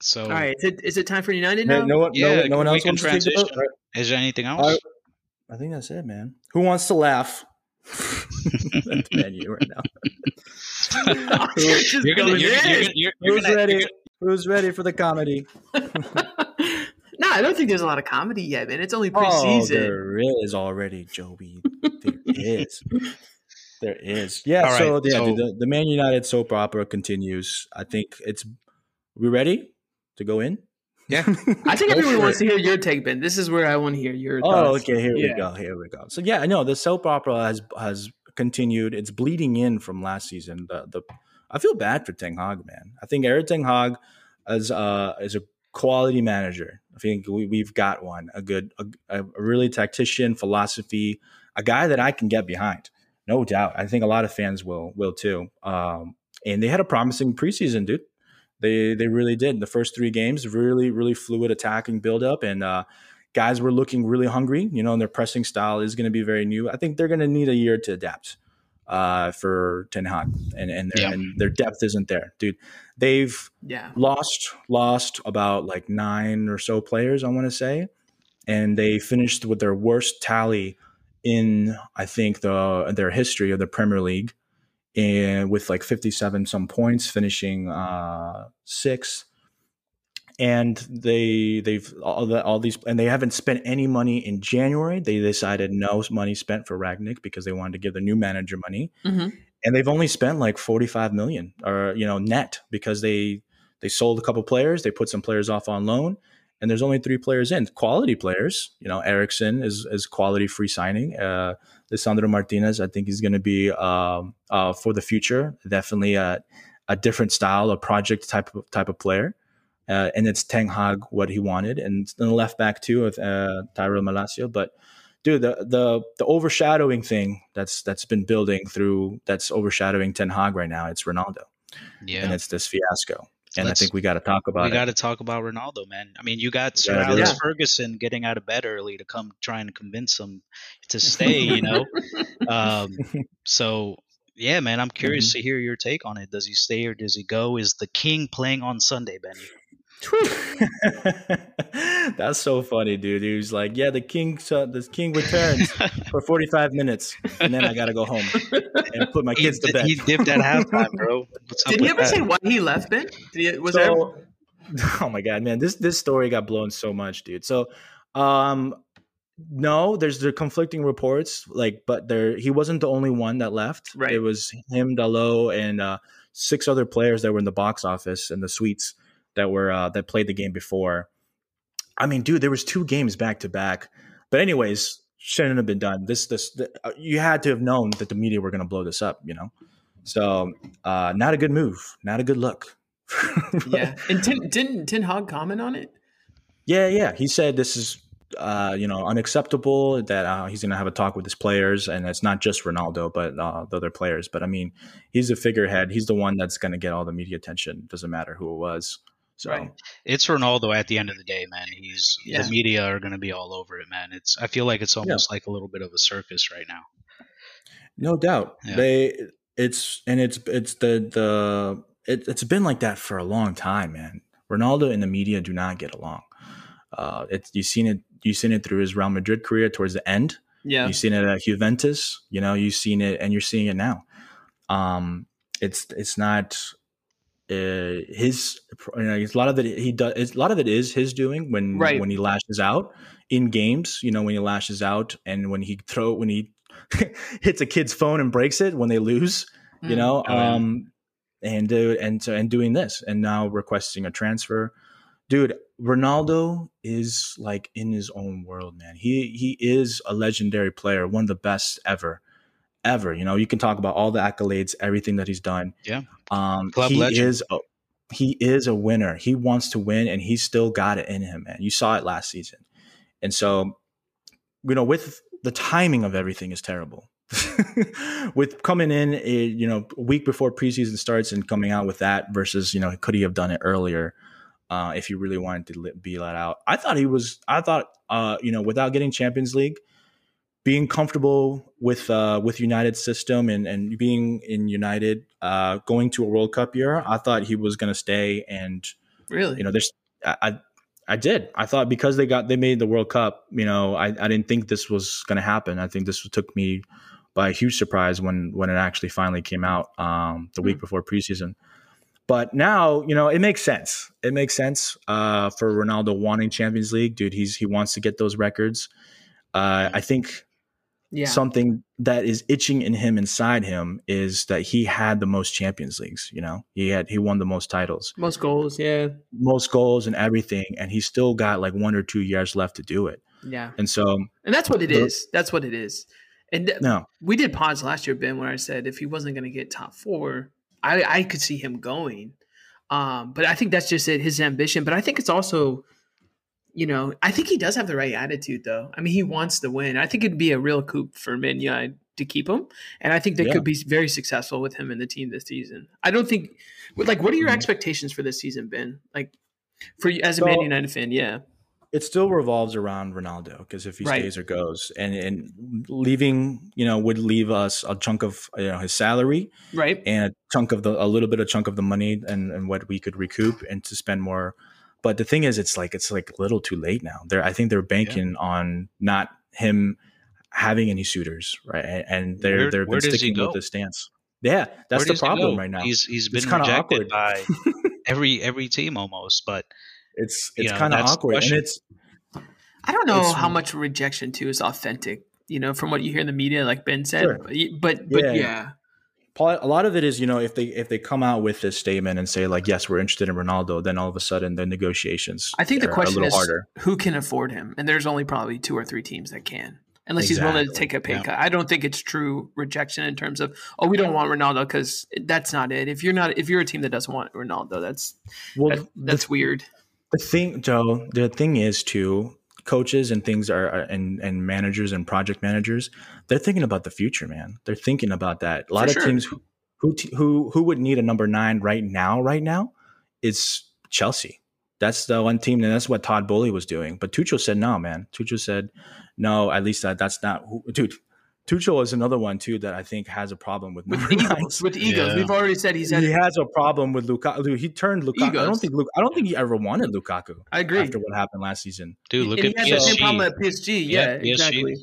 So, all right, is it, is it time for United now? No, no, yeah, no, no one else wants to transition. Right. Is there anything else? I, I think that's it, man. Who wants to laugh? That's Man U right now. you're gonna, you're, you're, you're, Who's gonna, ready? Who's ready for the comedy? no, I don't think there's a lot of comedy yet, man. It's only oh, preseason. Oh, there is already, Joby. There is. There is. Yeah. Right, so yeah, so, the, the Man United soap opera continues. I think it's. We ready to go in? Yeah, I think everyone wants to hear your take, Ben. This is where I want to hear your. Oh, thoughts. okay. Here yeah. we go. Here we go. So yeah, I know the soap opera has has continued. It's bleeding in from last season. The the I feel bad for Ten Hag, man. I think Eric Ten Hag as uh is a quality manager. I think we, we've got one, a good, a, a really tactician, philosophy, a guy that I can get behind, no doubt. I think a lot of fans will will too. Um, and they had a promising preseason, dude. They they really did. The first three games, really really fluid attacking build up, and uh, guys were looking really hungry. You know, and their pressing style is going to be very new. I think they're going to need a year to adapt uh, for Ten Hag, and and their, yeah. and their depth isn't there, dude. They've yeah. lost lost about like nine or so players, I want to say, and they finished with their worst tally in I think the their history of the Premier League and with like 57 some points, finishing uh, sixth. And they they've all the, all these and they haven't spent any money in January. They decided no money spent for Rangnick because they wanted to give the new manager money. Mm-hmm. And they've only spent like 45 million or you know net because they they sold a couple players, they put some players off on loan, and there's only three players in quality players. You know, Eriksen is is quality free signing. Uh, Lisandro Martinez, I think he's going to be um, uh, for the future. Definitely a, a different style, a project type of type of player. uh, and it's Ten Hag what he wanted, and the left back too with uh, Tyrell Malacia. But dude, the the the overshadowing thing that's that's been building through that's overshadowing Ten Hag right now. It's Ronaldo, yeah, and it's this fiasco. And Let's, I think we got to talk about we got to talk about Ronaldo, man. I mean, you got Sir Alex yeah. Ferguson getting out of bed early to come trying to convince him to stay. You know, um, so yeah, man, I'm curious mm-hmm. to hear your take on it. Does he stay or does he go? Is the King playing on Sunday, Benny? That's so funny, dude. He was like, "Yeah, the king, uh, the king returns for 45 minutes, and then I gotta go home and put my kids he, to bed." He dipped at halftime, bro. Did he ever that? say why he left? Ben? Did he, was so, there? Oh my god, man! This this story got blown so much, dude. So, um, no, there's the conflicting reports, like, but there he wasn't the only one that left. Right. It was him, Dalot, and uh, six other players that were in the box office and the suites that were uh, that played the game before. I mean, dude, there was two games back to back. But anyways, shouldn't have been done. This this the, uh, you had to have known that the media were going to blow this up, you know. So, uh, not a good move, not a good look. yeah, and Tin, didn't Ten Hag comment on it? Yeah, yeah. He said this is uh, you know unacceptable. That uh, he's going to have a talk with his players, and it's not just Ronaldo, but uh, the other players. But I mean, he's a figurehead. He's the one that's going to get all the media attention. Doesn't matter who it was. So right. it's Ronaldo at the end of the day, man. He's yeah. the media are going to be all over it, man. It's I feel like it's almost yeah. like a little bit of a circus right now. No doubt. Yeah. They it's and it's it's the the it, it's been like that for a long time, man. Ronaldo and the media do not get along. Uh, it's you've seen it you've seen it through his Real Madrid career towards the end. Yeah, you've seen it at Juventus. You know, you've seen it, and you're seeing it now. Um, it's it's not uh, his you know, a lot of it he does a lot of it is his doing when right. when he lashes out in games you know when he lashes out and when he throw when he hits a kid's phone and breaks it when they lose you mm. know oh, um and uh, and so and doing this and now requesting a transfer dude ronaldo is like in his own world man he he is a legendary player one of the best ever ever. You know, you can talk about all the accolades, everything that he's done. Yeah. Um, Club he legend. is a, he is a winner. He wants to win, and he's still got it in him, man. You saw it last season, and so you know, with the timing of everything is terrible. with coming in, a, eh, you know, a week before preseason starts and coming out with that versus, you know, could he have done it earlier? Uh, if he really wanted to be let out, I thought he was. I thought, uh, you know, without getting Champions League, being comfortable with uh, with United system and and being in United, uh, going to a World Cup year, I thought he was going to stay. And really, you know, there's I, I did. I thought because they got they made the World Cup, you know, I, I didn't think this was going to happen. I think this took me by a huge surprise when when it actually finally came out um, the mm. week hmm. before preseason. But now, you know, it makes sense. It makes sense uh, for Ronaldo wanting Champions League, dude. He's he wants to get those records. Uh, I think yeah. something that is itching in him inside him is that he had the most Champions Leagues. You know, he had he won the most titles, most goals, yeah, most goals and everything, and he still got like one or two years left to do it. Yeah, and so and that's what it the, is. That's what it is. And no. we did pause last year, Ben, where I said if he wasn't going to get top four, I, I could see him going. Um, but I think that's just it, his ambition. But I think it's also you know, I think he does have the right attitude, though. I mean, he wants to win. I think it'd be a real coup for Man United to keep him, and I think they yeah. could be very successful with him in the team this season. I don't think, like, what are your mm-hmm. expectations for this season, Ben? Like, for you as a so, Man United fan, yeah. It still revolves around Ronaldo because if he right. stays or goes, and and leaving, you know, would leave us a chunk of you know his salary, right, and a chunk of the a little bit of chunk of the money and and what we could recoup and to spend more but the thing is, it's like it's like a little too late now. They're I think they're banking yeah. on not him having any suitors, right? And they're where, they're been sticking with this stance. Yeah, that's the problem right now. He's he's been rejected awkward. by every every team almost, but it's it's kind of awkward, and it's. I don't know how much rejection too is authentic. You know, from what you hear in the media, like Ben said, sure. but but, but yeah. A lot of it is you know if they if they come out with this statement and say like yes we're interested in Ronaldo then all of a sudden the negotiations I think the question is harder. who can afford him and there's only probably two or three teams that can unless exactly. he's willing to take a pay yeah. cut I don't think it's true rejection in terms of oh we don't want Ronaldo because that's not it if you're not if you're a team that doesn't want Ronaldo that's well that, that's the, weird The thing, Joe, the thing is too, coaches and things are uh, and and managers and project managers, they're thinking about the future, man. They're thinking about that. A lot For of sure. teams who who who who would need a number nine right now, right now, is Chelsea. That's the one team, and that's what Todd Boehly was doing. But Tuchel said no, man. Tuchel said no. At least that that's not who, dude. Tuchel is another one too that I think has a problem with with egos. With egos, yeah. we've already said he's had he has a problem with Lukaku. He turned Lukaku. Egos. I don't think Luke. I don't think he ever wanted Lukaku. I agree. After what happened last season, dude, look and at he has the same problem at PSG. Yeah, yeah exactly.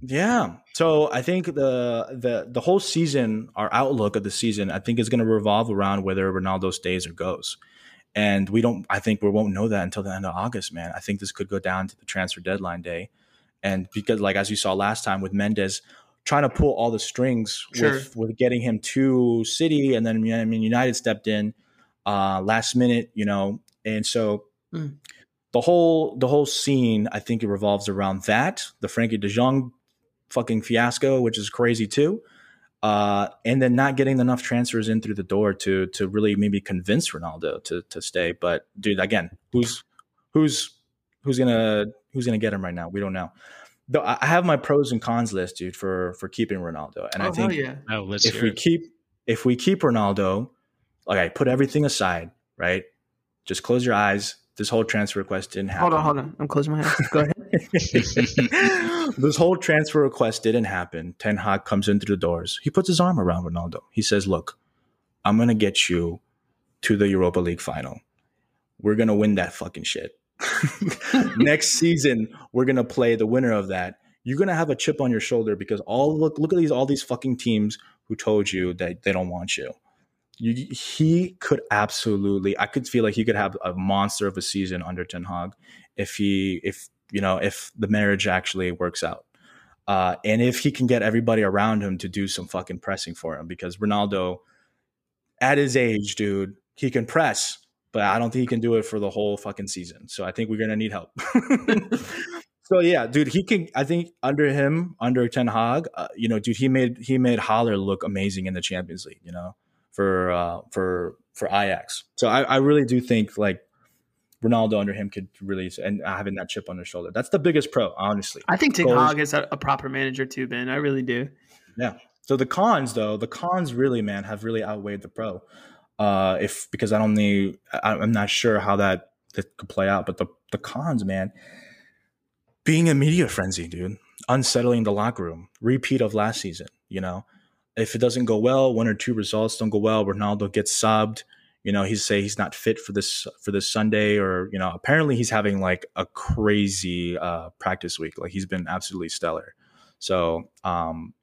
Yeah. So I think the the the whole season, our outlook of the season, I think is going to revolve around whether Ronaldo stays or goes. And we don't. I think we won't know that until the end of August, man. I think this could go down to the transfer deadline day, and because like as you saw last time with Mendes, trying to pull all the strings sure. with with getting him to City, and then I mean United stepped in uh, last minute, you know, and so mm. the whole the whole scene I think it revolves around that the Frenkie De Jong fucking fiasco, which is crazy too. Uh, and then not getting enough transfers in through the door to to really maybe convince Ronaldo to to stay. But dude, again, who's who's who's gonna who's gonna get him right now? We don't know though I have my pros and cons list, dude, for for keeping Ronaldo. And oh, I think yeah. oh, if we it. keep if we keep Ronaldo, like I put everything aside, right? Just close your eyes. This whole transfer request didn't happen. Hold on, hold on. I'm closing my eyes. Go ahead. this whole transfer request didn't happen. Ten Hag comes in through the doors. He puts his arm around Ronaldo. He says, "Look, I'm gonna get you to the Europa League final. We're gonna win that fucking shit. next season we're gonna play the winner of that. You're gonna have a chip on your shoulder because all look look at these all these fucking teams who told you that they don't want you. You, he could absolutely. I could feel like he could have a monster of a season under Ten Hag if he if you know if the marriage actually works out. Uh, and if he can get everybody around him to do some fucking pressing for him, because Ronaldo, at his age, dude, he can press, but I don't think he can do it for the whole fucking season. So I think we're gonna need help. so yeah, dude, he can. I think under him, under Ten Hag, uh, you know, dude, he made he made Haller look amazing in the Champions League. You know, for uh, for for Ajax. So I, I really do think like Ronaldo under him could really and having that chip on his shoulder. That's the biggest pro, honestly. I think Ten Hag is a, a proper manager too, Ben. I really do. Yeah. So the cons, though, the cons really, man, have really outweighed the pro uh, if because I don't need, I, am not sure how that, that could play out. But the the cons, man, being a media frenzy, dude, unsettling the locker room, repeat of last season. You know, if it doesn't go well, one or two results don't go well, Ronaldo gets subbed. You know, he's say he's not fit for this for this Sunday, or you know, apparently he's having like a crazy uh, practice week. Like he's been absolutely stellar. So um,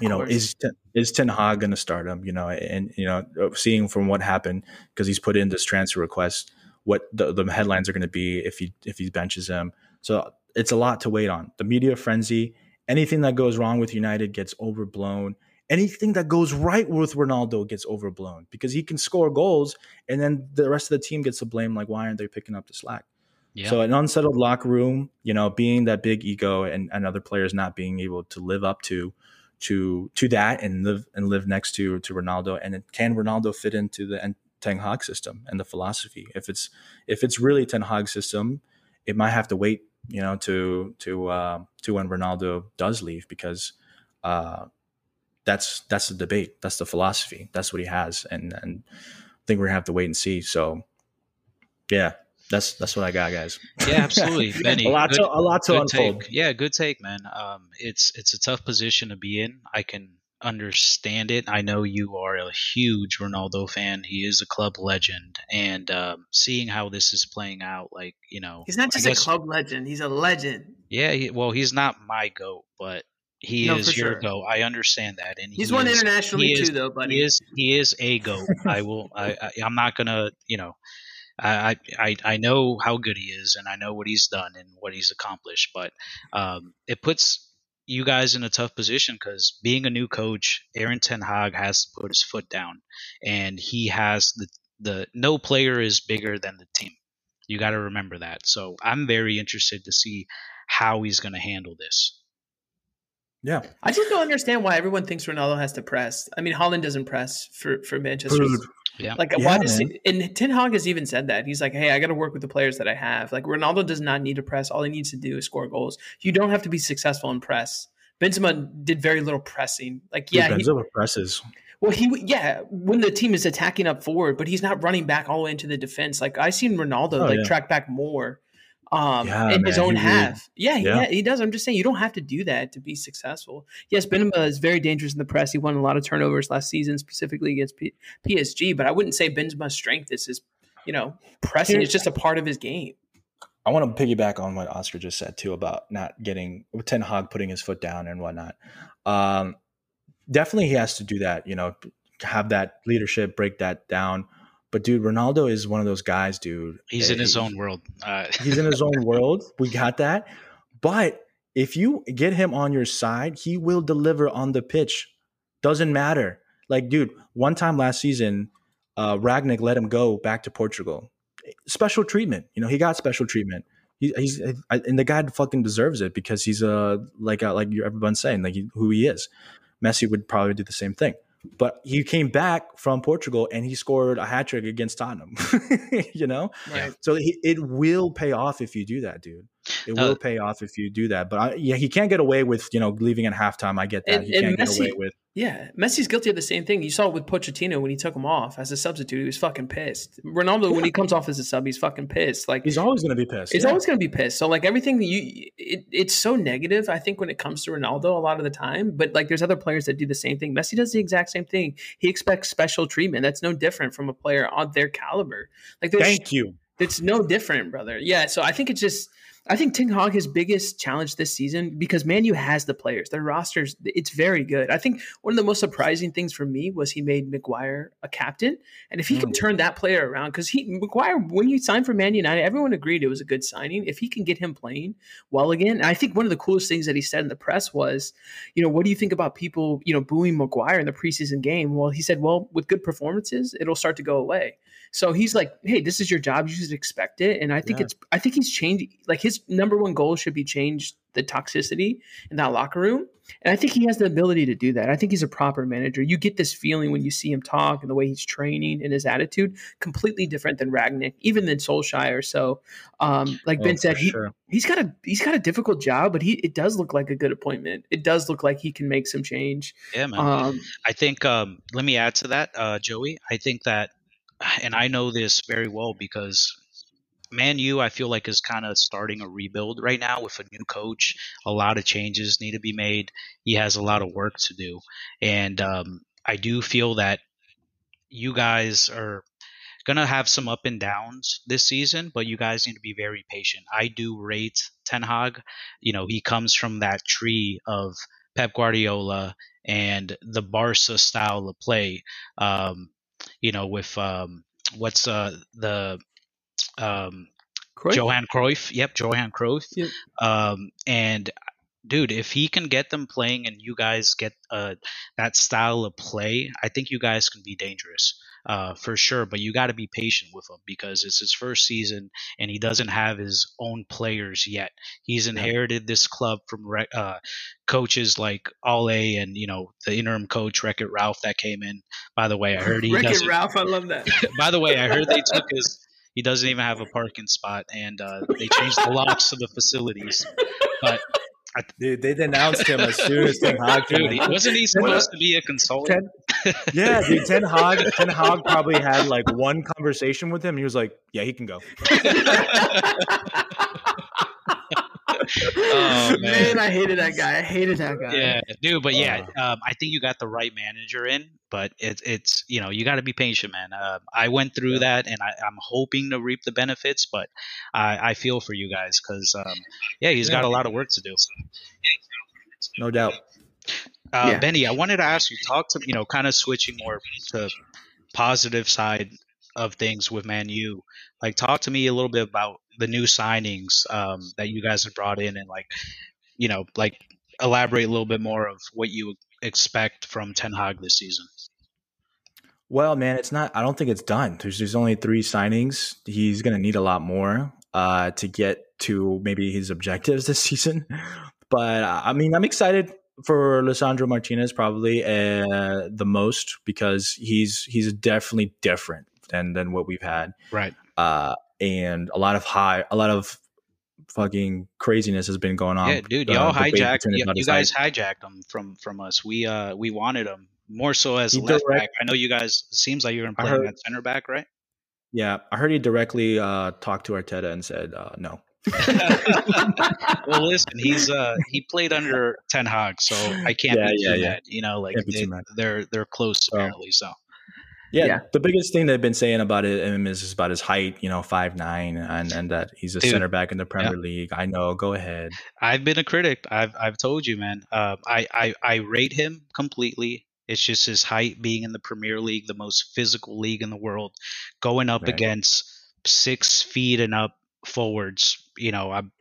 you know, is is Ten Hag going to start him? You know, and you know, seeing from what happened because he's put in this transfer request, what the, the headlines are going to be if he if he benches him. So it's a lot to wait on. The media frenzy, anything that goes wrong with United gets overblown. Anything that goes right with Ronaldo gets overblown because he can score goals, and then the rest of the team gets to blame. Like, why aren't they picking up the slack? Yeah. So an unsettled locker room, you know, being that big ego and, and other players not being able to live up to to to that and live and live next to to Ronaldo? And can Ronaldo fit into the Ten Hag system and the philosophy? If it's if it's really Ten Hag system, it might have to wait, you know, to to uh, to when Ronaldo does leave because uh, that's that's the debate, that's the philosophy, that's what he has, and and I think we're gonna have to wait and see. So, yeah, that's that's what I got, guys. Yeah, absolutely, Benny. a lot good, to a lot to unfold. Take. Yeah, good take, man. Um, it's it's a tough position to be in. I can understand it. I know you are a huge Ronaldo fan. He is a club legend, and um, seeing how this is playing out, like you know, he's not just guess, a club legend; he's a legend. Yeah, he, well, he's not my goat, but he no, is your sure. goat. I understand that, and he's he won is, internationally too, though, buddy. He is he is a goat. I will. I, I I'm not gonna you know I, I I know how good he is, and I know what he's done and what he's accomplished. But um, it puts you guys in a tough position because being a new coach, Aaron Ten Hag has to put his foot down, and he has the the no player is bigger than the team. You got to remember that. So I'm very interested to see how he's going to handle this. Yeah. I just don't understand why everyone thinks Ronaldo has to press. I mean, Haaland doesn't press for, for Manchester. Yeah. Like, yeah, why does he, and Ten Hag has even said that. He's like, hey, I got to work with the players that I have. Like, Ronaldo does not need to press. All he needs to do is score goals. You don't have to be successful in press. Benzema did very little pressing. Like, yeah. Dude, Benzema he, presses. Well, he yeah, when the team is attacking up forward, but he's not running back all the way into the defense. Like I seen Ronaldo oh, like yeah. track back more um yeah, in man, his own half. Yeah, yeah, he, he does. I'm just saying you don't have to do that to be successful. Yes, Benzema is very dangerous in the press. He won a lot of turnovers last season, specifically against P- PSG. But I wouldn't say Benzema's strength is his, you know, pressing. It's just a part of his game. I want to piggyback on what Oscar just said too about not getting Ten Hag putting his foot down and whatnot. Um, definitely, he has to do that. You know, have that leadership, break that down. But dude, Ronaldo is one of those guys, dude. He's in his own world. Uh. he's in his own world. We got that. But if you get him on your side, he will deliver on the pitch. Doesn't matter. Like, dude, one time last season, uh, Rangnick let him go back to Portugal. Special treatment. You know, he got special treatment. He, he's and the guy fucking deserves it because he's a uh, like uh, like everyone's saying like he, who he is. Messi would probably do the same thing. But he came back from Portugal and he scored a hat trick against Tottenham. you know, right. so he, it will pay off if you do that, dude. It will pay off if you do that. But I, yeah, he can't get away with you know leaving at halftime. I get that. And, he can't Messi, get away with. Yeah, Messi's guilty of the same thing. You saw it with Pochettino when he took him off as a substitute. He was fucking pissed. Ronaldo, yeah. when he comes off as a sub, he's fucking pissed. Like he's always going to be pissed. He's yeah. always going to be pissed. So like everything you, it, it's so negative. I think when it comes to Ronaldo, a lot of the time. But like there's other players that do the same thing. Messi does the exact same thing. He expects special treatment. That's no different from a player on their caliber. Like thank you. It's no different, brother. Yeah. So I think it's just I think Ten Hag his biggest challenge this season because Manu has the players. Their rosters, it's very good. I think one of the most surprising things for me was he made Maguire a captain, and if he mm. can turn that player around, because he Maguire when you signed for Man United, everyone agreed it was a good signing. If he can get him playing well again, I think one of the coolest things that he said in the press was, you know, what do you think about people, you know, booing Maguire in the preseason game? Well, he said, well, with good performances, it'll start to go away. So he's like, hey, this is your job. You should expect it. And I think yeah. it's, I think he's changed. Like his number one goal should be change the toxicity in that locker room. And I think he has the ability to do that. I think he's a proper manager. You get this feeling when you see him talk and the way he's training and his attitude, completely different than Rangnick, even than Solskjaer. So, um, like Ben oh, said, he, sure. he's got a he's got a difficult job, but he it does look like a good appointment. It does look like he can make some change. Yeah, man. Um, I think. Um, let me add to that, uh, Joey. I think that and I know this very well because Man U, I feel like is kind of starting a rebuild right now with a new coach. A lot of changes need to be made. He has a lot of work to do, and um, I do feel that you guys are gonna have some up and downs this season, but you guys need to be very patient. I do rate Ten Hag. You know, he comes from that tree of Pep Guardiola and the Barca style of play. Um, you know, with um, what's uh, the um, Cruyff? Johan Cruyff. Yep, Johan Cruyff. Yep. Um, and dude, if he can get them playing and you guys get uh, that style of play, I think you guys can be dangerous uh, for sure. But you got to be patient with him because it's his first season and he doesn't have his own players yet. He's inherited this club from uh, coaches like Ole and you know the interim coach Wreck It Ralph that came in. By the way, I heard he Wreck It Ralph. I love that. by the way, I heard they took his. He doesn't even have a parking spot, and uh, they changed the locks to the facilities. But Dude, they denounced him as soon as Ten Hag. Dude, wasn't he supposed to be a consultant? Ten, yeah, dude. Ten Hag, Ten Hag probably had like one conversation with him. He was like, "Yeah, he can go." oh, man. man. I hated that guy. I hated that guy. Yeah, dude. But yeah, uh, um, I think you got the right manager in. But it's it's you know you got to be patient, man. Uh, I went through yeah. that, and I, am hoping to reap the benefits. But I, I feel for you guys because um, yeah, he's yeah. got a lot of work to do. No doubt. Uh, yeah. Benny, I wanted to ask you, talk to you know, kind of switching more to positive side of things with Man U. Like, talk to me a little bit about the new signings um, that you guys have brought in, and like, you know, like elaborate a little bit more of what you expect from Ten Hag this season. Well, man, it's not. I don't think it's done. There's there's only three signings. He's going to need a lot more uh, to get to maybe his objectives this season. But uh, I mean, I'm excited. for Lisandro Martinez, probably uh, the most because he's he's definitely different than than what we've had. Right. Uh, and a lot of high, a lot of fucking craziness has been going on. Yeah, dude, y'all uh, hijacked. You, you guys hijacked him from from us. We uh we wanted him more so as he left direct, back. I know you guys. It seems like you're going to play him at center back, right? Yeah, I heard he directly uh, talked to Arteta and said uh, no. well, listen, he's uh he played under Ten Hag, so I can't yeah, be yeah, too yeah. mad. You know, like they, are they're, they're close apparently. So yeah, yeah, the biggest thing they've been saying about him is about his height. You know, five nine, and and that he's a Dude, center back in the Premier yeah. League. I know. Go ahead. I've been a critic. I've I've told you, man. Uh, I I I rate him completely. It's just his height being in the Premier League, the most physical league in the world, going up right. against six feet and up forwards. You know, I'm,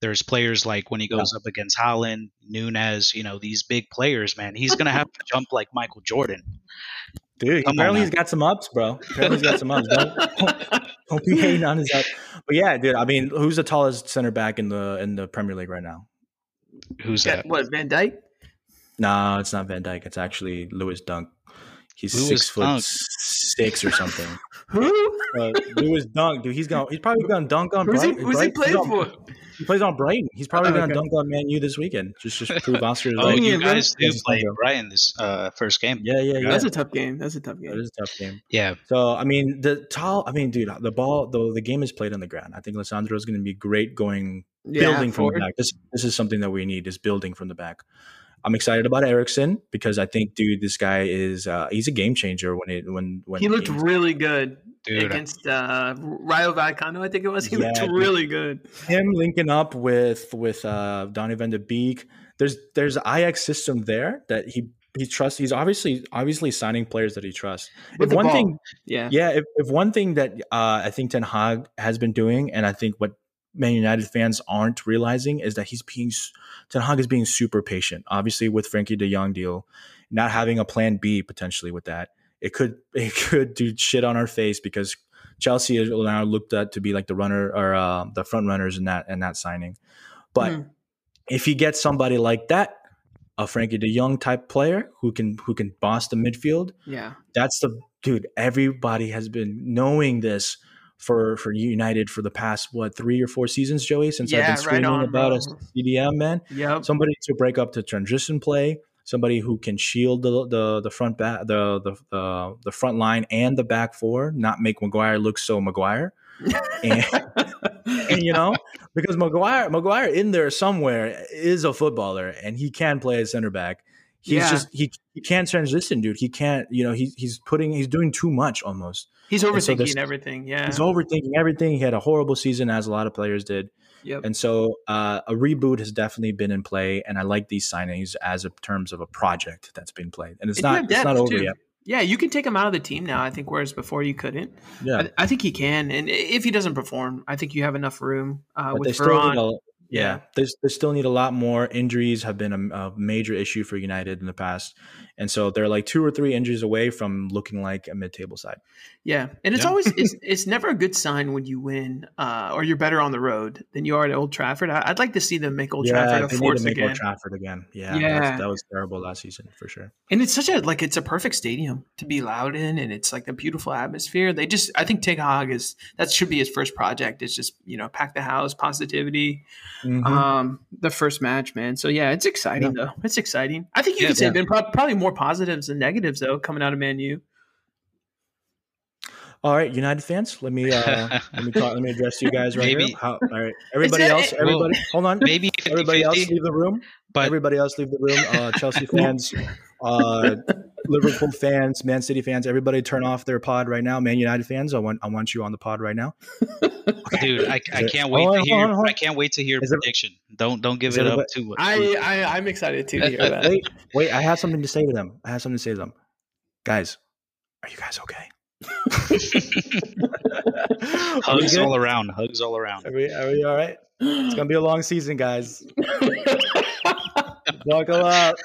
there's players like when he goes yeah. up against Haaland, Nunez, you know, these big players, man, he's going to have to jump like Michael Jordan. Dude, Come apparently he's got some ups, bro. Apparently he's got some ups. Don't, don't be hating on his up. But yeah, dude, I mean, who's the tallest center back in the in the Premier League right now? Who's that? What, Van Dijk? No, it's not Van Dijk. It's actually Lewis Dunk. He's Lewis six foot Dunk. six or something. Who? Uh, Lewis Dunk, dude. He's going. He's probably going to dunk on. Who's Brighton. he? Who's he playing for? He plays on Brighton. He's probably oh, going to dunk on Man U this weekend. Just just prove Oscar. oh, like, you guys do play Brighton this uh, first game. Yeah, yeah, yeah. That's a tough game. That's a tough game. That is a tough game. Yeah. So I mean, the tall. I mean, dude, the ball. The the game is played on the ground. I think Lisandro is going to be great going yeah, building from the back. This this is something that we need is building from the back. I'm excited about Eriksen because I think, dude, this guy is uh, he's a game changer when it when when he looked really good dude. against uh, Rayo Vallecano. I think it was. He yeah, looked really good. Him linking up with with uh, Donny van de Beek. There's there's Ajax system there that he he trusts. He's obviously obviously signing players that he trusts. With if one ball. thing, yeah, yeah. If, if one thing that uh, I think Ten Hag has been doing, and I think what Man United fans aren't realizing is that he's being Ten Hag is being super patient. Obviously, with Frenkie De Jong deal, not having a plan B potentially with that, it could it could do shit on our face because Chelsea is now looked at to be like the runner or uh, the front runners in that in that signing. But mm. if he gets somebody like that, a Frenkie De Jong type player who can who can boss the midfield, yeah, that's the dude. Everybody has been knowing this for for United for the past what three or four seasons, Joey, since yeah, I've been screaming right on, about a CDM man. Yeah, somebody to break up the transition play, somebody who can shield the the, the front back the, the the the front line and the back four, not make Maguire look so Maguire. and, and, you know because Maguire Maguire in there somewhere is a footballer and he can play as center back. He's yeah. just he he can't transition, dude. He can't, you know, he's he's putting he's doing too much almost. He's overthinking so everything. Yeah. He's overthinking everything. He had a horrible season as a lot of players did. Yep. And so uh, a reboot has definitely been in play, and I like these signings as a terms of a project that's been played, and it's not it's not over too. yet. Yeah, you can take him out of the team now. I think whereas before you couldn't. Yeah, I, I think he can, and if he doesn't perform, I think you have enough room uh, with Varane. Yeah, they, they still need a lot more. Injuries have been a, a, major issue for United in the past, and so they're like two or three injuries away from looking like a mid-table side. Yeah, and it's yeah. always it's, it's never a good sign when you win uh, or you're better on the road than you are at Old Trafford. I, would like to see them make Old yeah, Trafford a they need to make again. Old Trafford again. Yeah, yeah, that was terrible last season for sure. And it's such a like it's a perfect stadium to be loud in, and it's like a beautiful atmosphere. They just I think Ten Hag is that should be his first project. It's just you know pack the house, positivity. Mm-hmm. Um, the first match, man. So yeah, it's exciting yeah. though. It's exciting. I think you yeah, could say been pro- probably more positives than negatives though coming out of Man U. All right, United fans, let me uh, let me talk, let me address you guys right maybe. here. How, all right, everybody else, everybody, well, hold on. Maybe 50, everybody 50, else leave the room. But everybody else leave the room. Uh, Chelsea fans, uh, Liverpool fans, Man City fans, everybody turn off their pod right now. Man United fans, I want I want you on the pod right now. Dude, I, I can't wait to hear. I can't wait to hear prediction. don't don't give it up too much. I, I I'm excited to hear that. wait, wait, I have something to say to them. I have something to say to them, guys. Are you guys okay? Hugs all around. Hugs all around. Are we, are we all right? It's gonna be a long season, guys. Buckle up.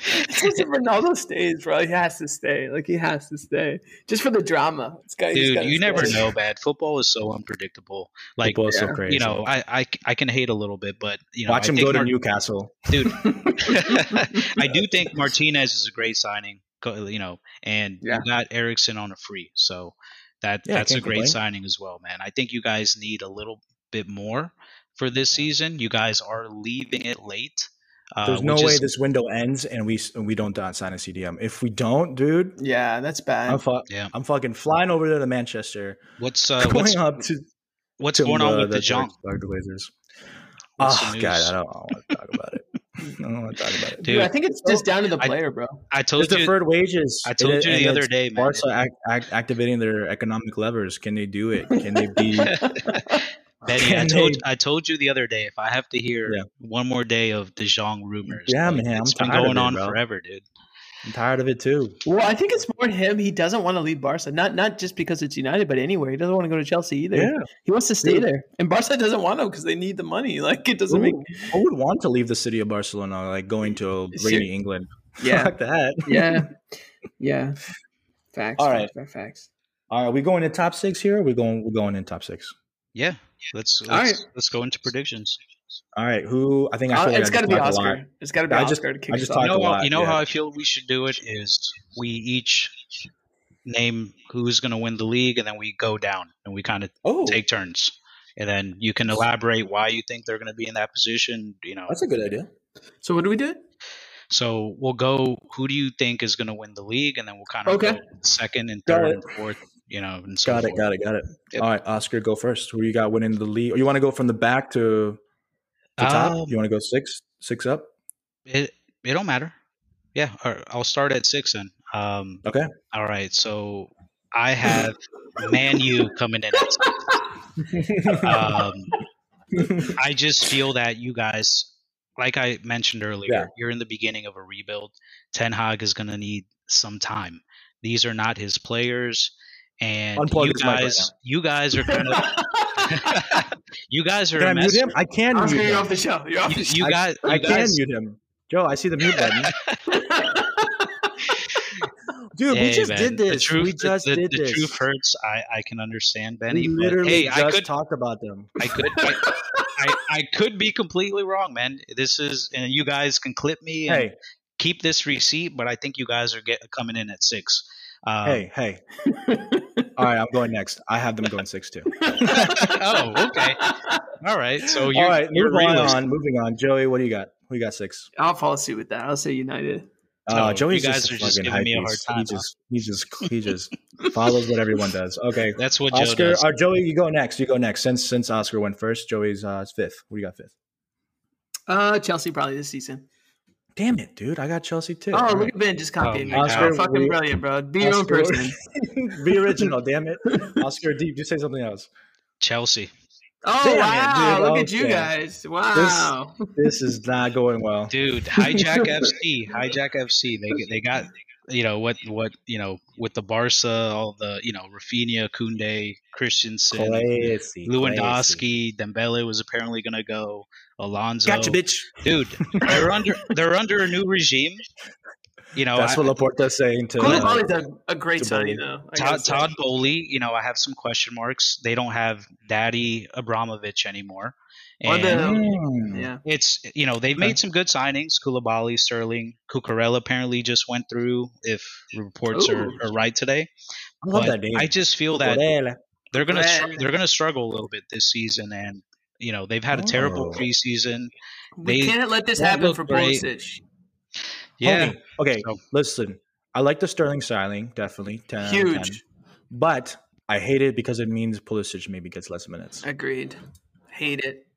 If Ronaldo stays, bro, he has to stay. Like he has to stay just for the drama. Got, Dude, you never know, man. Football is so unpredictable. Like, yeah. so crazy. You know, I, I I can hate a little bit, but you know, watch I him go to Newcastle, dude. I do think Martinez is a great signing. You know, and yeah. you got Eriksen on a free, so that yeah, that's a great complain. signing as well, man. I think you guys need a little bit more for this season. You guys are leaving it late. Uh, There's no way is, this window ends and we and we don't sign a CDM. If we don't, dude, yeah, that's bad. I'm, fu- yeah. I'm fucking flying over there to Manchester. What's uh, going what's, up to what's to going on with the, the Jong? Blazers. Oh God, I don't, don't want to talk about it. I don't want to talk about it, dude. I think it's just down to the player, bro. I told it's you deferred wages. I told it, you the other day, man. Barca act, act, activating their economic levers. Can they do it? Can they be? Benny, I told I told you the other day if I have to hear yeah. one more day of De Jong rumors, yeah, like, man, it's I'm been going it, on bro. forever, dude. I'm tired of it too. Well, I think it's more him. He doesn't want to leave Barca, not not just because it's United, but anywhere. He doesn't want to go to Chelsea either. Yeah. He wants to stay Dude. there, and Barca doesn't want him because they need the money. Like it doesn't Ooh, make. I would want to leave the city of Barcelona, like going to rainy England. Yeah, like that. Yeah, yeah. Facts. All right, facts, facts. All right, are we going to top six here? we going. We're going in top six. Yeah, let's let's, right. let's go into predictions. All right, who I think I uh, feel like it's got to be Oscar. It's got to be I Oscar to kick I just talked you know, a lot. You know yeah. how I feel we should do it is we each name who's going to win the league, and then we go down and we kind of oh. take turns, and then you can elaborate why you think they're going to be in that position. You know, that's a good idea. So what do we do? So we'll go. Who do you think is going to win the league, and then we'll kind of okay. go second and third and fourth you know. And so got it, got it, got it. Yep. All right, Oscar, go first. Who you got winning the league? Or you want to go from the back to the top? Um, you want to go six, six up? It it don't matter. Yeah, I'll start at six then. Um, okay. All right. So I have Man U coming in at um, I just feel that you guys, like I mentioned earlier, yeah. you're in the beginning of a rebuild. Ten Hag is going to need some time. These are not his players and Unplug you guys, you guys are kind of. you guys are. Can I mute him? I can mute him. You're off the show. You're off you, the show. You guys, I, I can mute him. Joe, I see the mute button. Dude, hey, we just man, did this. The truth, we just the, did the, this. The truth hurts. I, I can understand, Benny. We literally hey, just I could, talk about them. I could. I, I, I, could be completely wrong, man. This is, and you guys can clip me and hey. keep this receipt, but I think you guys are get, coming in at six. Um, hey, hey. All right, I'm going next. I have them going six too. oh, okay. All right. So you're, all right. You're moving on. Moving on. Joey, what do you got? Who you got six? I'll follow suit with that. I'll say United. Uh, Joey, you guys just are just giving me a hard time. He just, he just, he just follows what everyone does. Okay, that's what Oscar. Joe does. Uh, Joey, you go next. You go next. Since since Oscar went first, Joey's uh, fifth. What do you got fifth? Uh, Chelsea probably this season. Damn it, dude! I got Chelsea too. Oh, look at Ben just copying oh, me. Oscar, fucking we, brilliant, bro. Be Oscar, your own person. be original, damn it. Oscar, deep. Just say something else. Chelsea. Oh damn wow! It, look okay. at you guys. Wow. This, this, is not going well, dude. Hijack FC. Hijack FC. They they got you know what what you know with the Barca, all the you know Raphinha, Koundé, Christensen, Kessié, Lewandowski, Dembele was apparently going to go. Alonso, gotcha, bitch, dude. They're under they're under a new regime. You know, that's I, what Laporta's saying to. Koulibaly's uh, a, a great signing, though. Todd, Todd Boehly, you know, I have some question marks. They don't have Daddy Abramovich anymore. And the, yeah. it's you know they've made some good signings. Koulibaly, Sterling, Cucurella apparently just went through. If reports are, are, right today, I love that name. I just feel that they're gonna they're gonna struggle a little bit this season, and you know they've had a terrible oh. preseason. We they can't let this happen for Pulisic. Yeah. Homie, okay, so, listen. I like the Sterling signing, definitely. 10 Huge. 10, but I hate it because it means Pulisic maybe gets less minutes. Agreed. Hate it.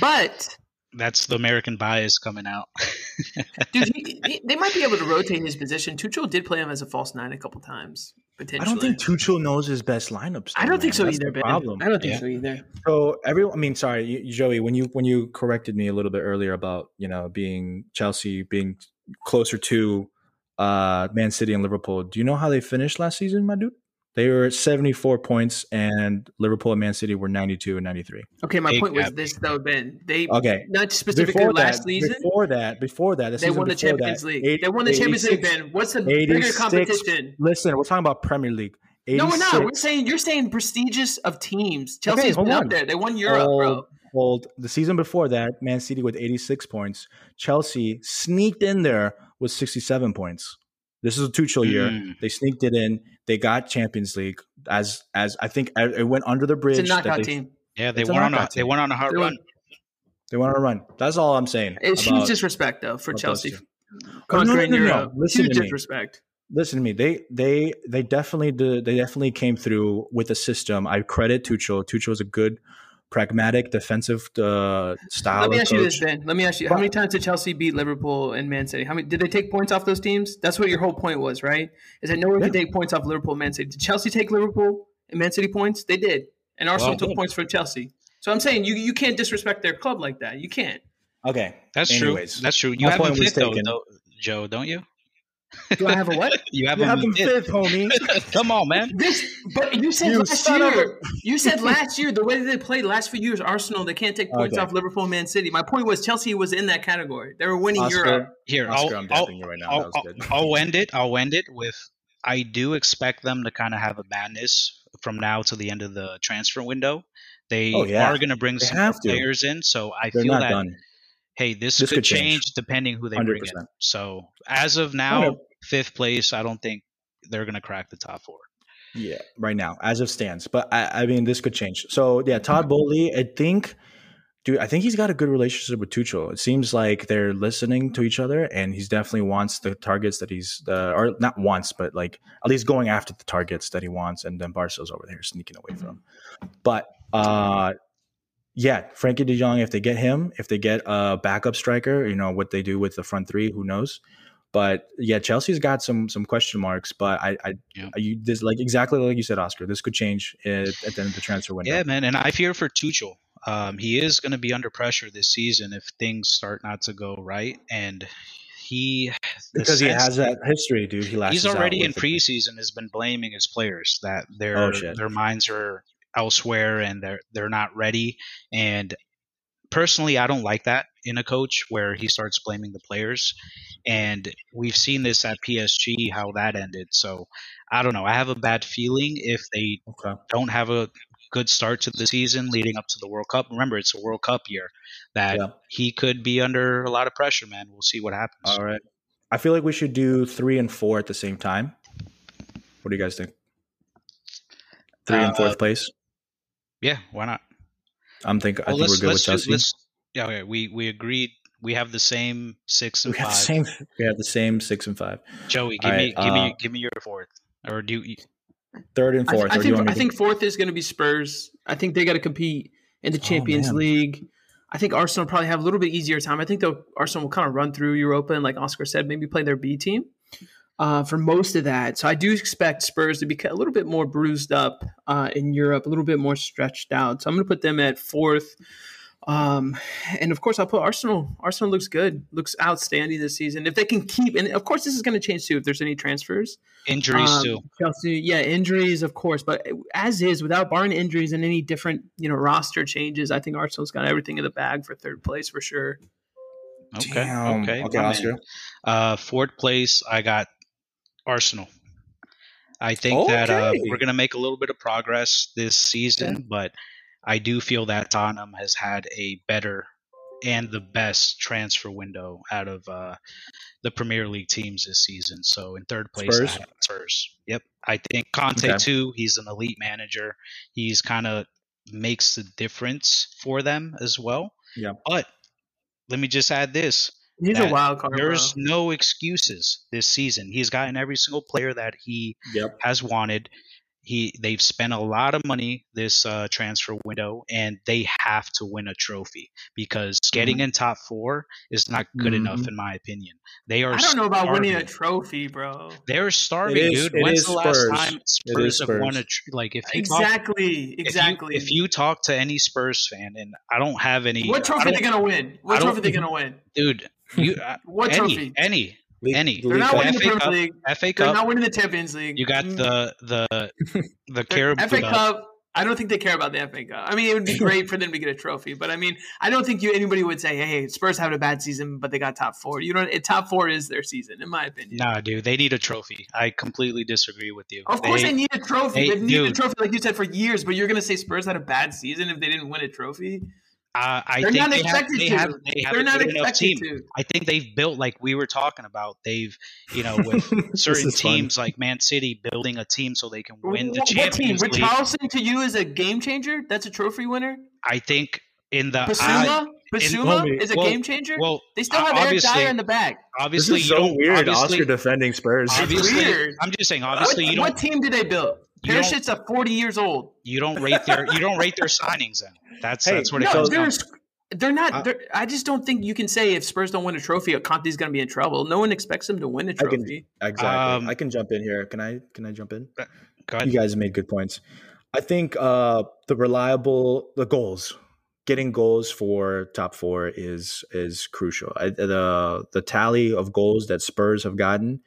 But that's the American bias coming out. dude, he, he, they might be able to rotate his position. Tuchel did play him as a false nine a couple times. Potentially. I don't think Tuchel knows his best lineups. Though, I don't man. think so That's either. Problem. I don't think yeah. so either. So everyone, I mean, sorry, Joey, when you when you corrected me a little bit earlier about you know being Chelsea being closer to uh Man City and Liverpool, do you know how they finished last season, my dude? They were at 74 points, and Liverpool and Man City were 92 and 93. Okay, my Big point was this though, Ben. They okay, not specifically before last that, season. Before that, before that, they won the Champions that, League. Eight, they won the Champions League. Ben, what's the bigger competition? Listen, we're talking about Premier League. 86. No, we're not. We're saying you're saying prestigious of teams. Chelsea's okay, been up there. They won Europe, hold, bro. Hold the season before that, Man City with 86 points. Chelsea sneaked in there with 67 points. This is a Tuchel year. Mm. They sneaked it in. They got Champions League as as I think uh, it went under the bridge. It's a knockout they, team. Yeah, they went on a, they went on a hard they run. they went on a run. That's all I'm saying. It's huge disrespect though for Chelsea. Conquering no, no, no, no. Listen huge to me. disrespect. Listen to me. They they they definitely did, they definitely came through with a system. I credit Tuchel. Tuchel is a good pragmatic defensive uh, style. Let me ask coach. you this, Ben. Let me ask you: How many times did Chelsea beat Liverpool and Man City? How many did they take points off those teams? That's what your whole point was, right? Is that no one yeah. could take points off Liverpool and Man City? Did Chelsea take Liverpool and Man City points? They did, and Arsenal well, took yeah. points from Chelsea. So I'm saying you you can't disrespect their club like that. You can't. Okay, that's Anyways, true. That's true. You have a fifth though, Joe, don't you? Do I have a what? you have, you have him fifth, homie. Come on, man. This, but you said you last year. You said last year the way they played last few years, Arsenal they can't take points okay. off Liverpool, Man City. My point was Chelsea was in that category. They were winning Oscar, Europe. Here, Oscar, I'll, I'll, right I'll, I'll end it. I'll end it with. I do expect them to kind of have a madness from now to the end of the transfer window. They oh, yeah. are going to bring they some players in, so I They're feel that. Done. Hey, this, this could, could change. depending who they 100%. bring in. So as of now, fifth place. I don't think they're going to crack the top four. Yeah, right now, as of stands. But I, I mean, this could change. So yeah, Todd Boehly, I think, dude, I think he's got a good relationship with Tuchel. It seems like they're listening to each other, and he's definitely wants the targets that he's, uh, or not wants, but like at least going after the targets that he wants, and then Barca's over there sneaking away from him. But uh, yeah, Frenkie De Jong, if they get him, if they get a backup striker, you know what they do with the front three, who knows? But yeah, Chelsea's got some some question marks. But I, I, yeah. you this like exactly like you said, Oscar. This could change at, at the end of the transfer window. Yeah, man, and I fear for Tuchel. Um, he is going to be under pressure this season if things start not to go right, and he because he has that history, dude. He he's already in preseason has been blaming his players that their oh, their minds are elsewhere and they're they're not ready. And personally, I don't like that in a coach where he starts blaming the players. And we've seen this at PSG how that ended. So I don't know. I have a bad feeling if they okay. don't have a good start to the season leading up to the World Cup. Remember, it's a World Cup year that yeah. he could be under a lot of pressure, man. We'll see what happens. All right. I feel like we should do three and four at the same time. What do you guys think? Three uh, and fourth place? Yeah, why not? I'm think well, I think we're good with Chelsea. yeah, okay. We we agreed. We have the same six and we five. Have the same, we have the same six and five. Joey, give me give uh, me give me your fourth, or do you? Third and fourth. I, I think I think fourth is going to be Spurs. I think they got to compete in the oh, Champions oh, League. I think Arsenal probably have a little bit easier time. I think though Arsenal will kind of run through Europa and, like Oscar said, maybe play their B team uh, for most of that. So I do expect Spurs to be a little bit more bruised up uh, in Europe, a little bit more stretched out. So I'm going to put them at fourth. Um, and of course, I'll put Arsenal. Arsenal looks good, looks outstanding this season. If they can keep, and of course, this is going to change too if there's any transfers, injuries um, too. Chelsea, yeah, injuries, of course. But as is, without barring injuries and any different, you know, roster changes, I think Arsenal's got everything in the bag for third place for sure. Okay, Damn. okay, okay, Oscar. Uh, fourth place, I got Arsenal. I think okay. that uh, we're going to make a little bit of progress this season, yeah. but I do feel that Tottenham has had a better and the best transfer window out of uh, the Premier League teams this season. So in third place, Spurs. Spurs. Yep, I think Conte okay. too. He's an elite manager. He's kind of makes the difference for them as well. Yeah. But let me just add this: He's a wild card. There's bro. no excuses this season. He's gotten every single player that he yep. has wanted. He they've spent a lot of money this uh, transfer window, and they have to win a trophy because getting mm-hmm. in top four is not good mm-hmm. enough, in my opinion. They are. I don't know about winning a trophy, bro. They're starving, is, dude. When's the last time Spurs, have won a tr- like? If exactly, talk, exactly. If you, if you, talk to any Spurs fan, and I don't have any. What trophy are they gonna win? What trophy are they gonna win, dude? You uh, what any, trophy? Any League, Any. They're not winning FA the Premier League. FA Cup. They're not winning the Champions League. You got the the the Carabao FA Cup. I don't think they care about the FA Cup. I mean, it would be great for them to get a trophy, but I mean, I don't think you anybody would say, "Hey, Spurs having a bad season, but they got top four. You know, top four is their season, in my opinion. Nah, dude, they need a trophy. I completely disagree with you. Of course, they, they need a trophy. They, they need a trophy, like you said, for years. But you're going to say Spurs had a bad season if they didn't win a trophy? Uh, I They're think not they expected have, they. Have, they have They're not expected team. to. I think they've built like we were talking about. They've you know with certain teams fun. like Man City building a team so they can win the what, Champions what team? League. Richarlison to you is a game changer. That's a trophy winner. I think in the Bissouma, Bissouma is a well, game changer. Well, they still have Eric Dier in the back. Obviously, this is so weird. Oscar defending Spurs. Obviously, weird. I'm just saying. Obviously, what, you don't. What team did they build? Perisic's a 40 years old. You don't rate their you don't rate their signings. Then that's hey, that's what it no, comes down. They're not. They're, I just don't think you can say if Spurs don't win a trophy, Conte's going to be in trouble. No one expects him to win a trophy. I can, exactly. Um, I can jump in here. Can I? Can I jump in? You guys made good points. I think uh, the reliable the goals, getting goals for top four is is crucial. I, the the tally of goals that Spurs have gotten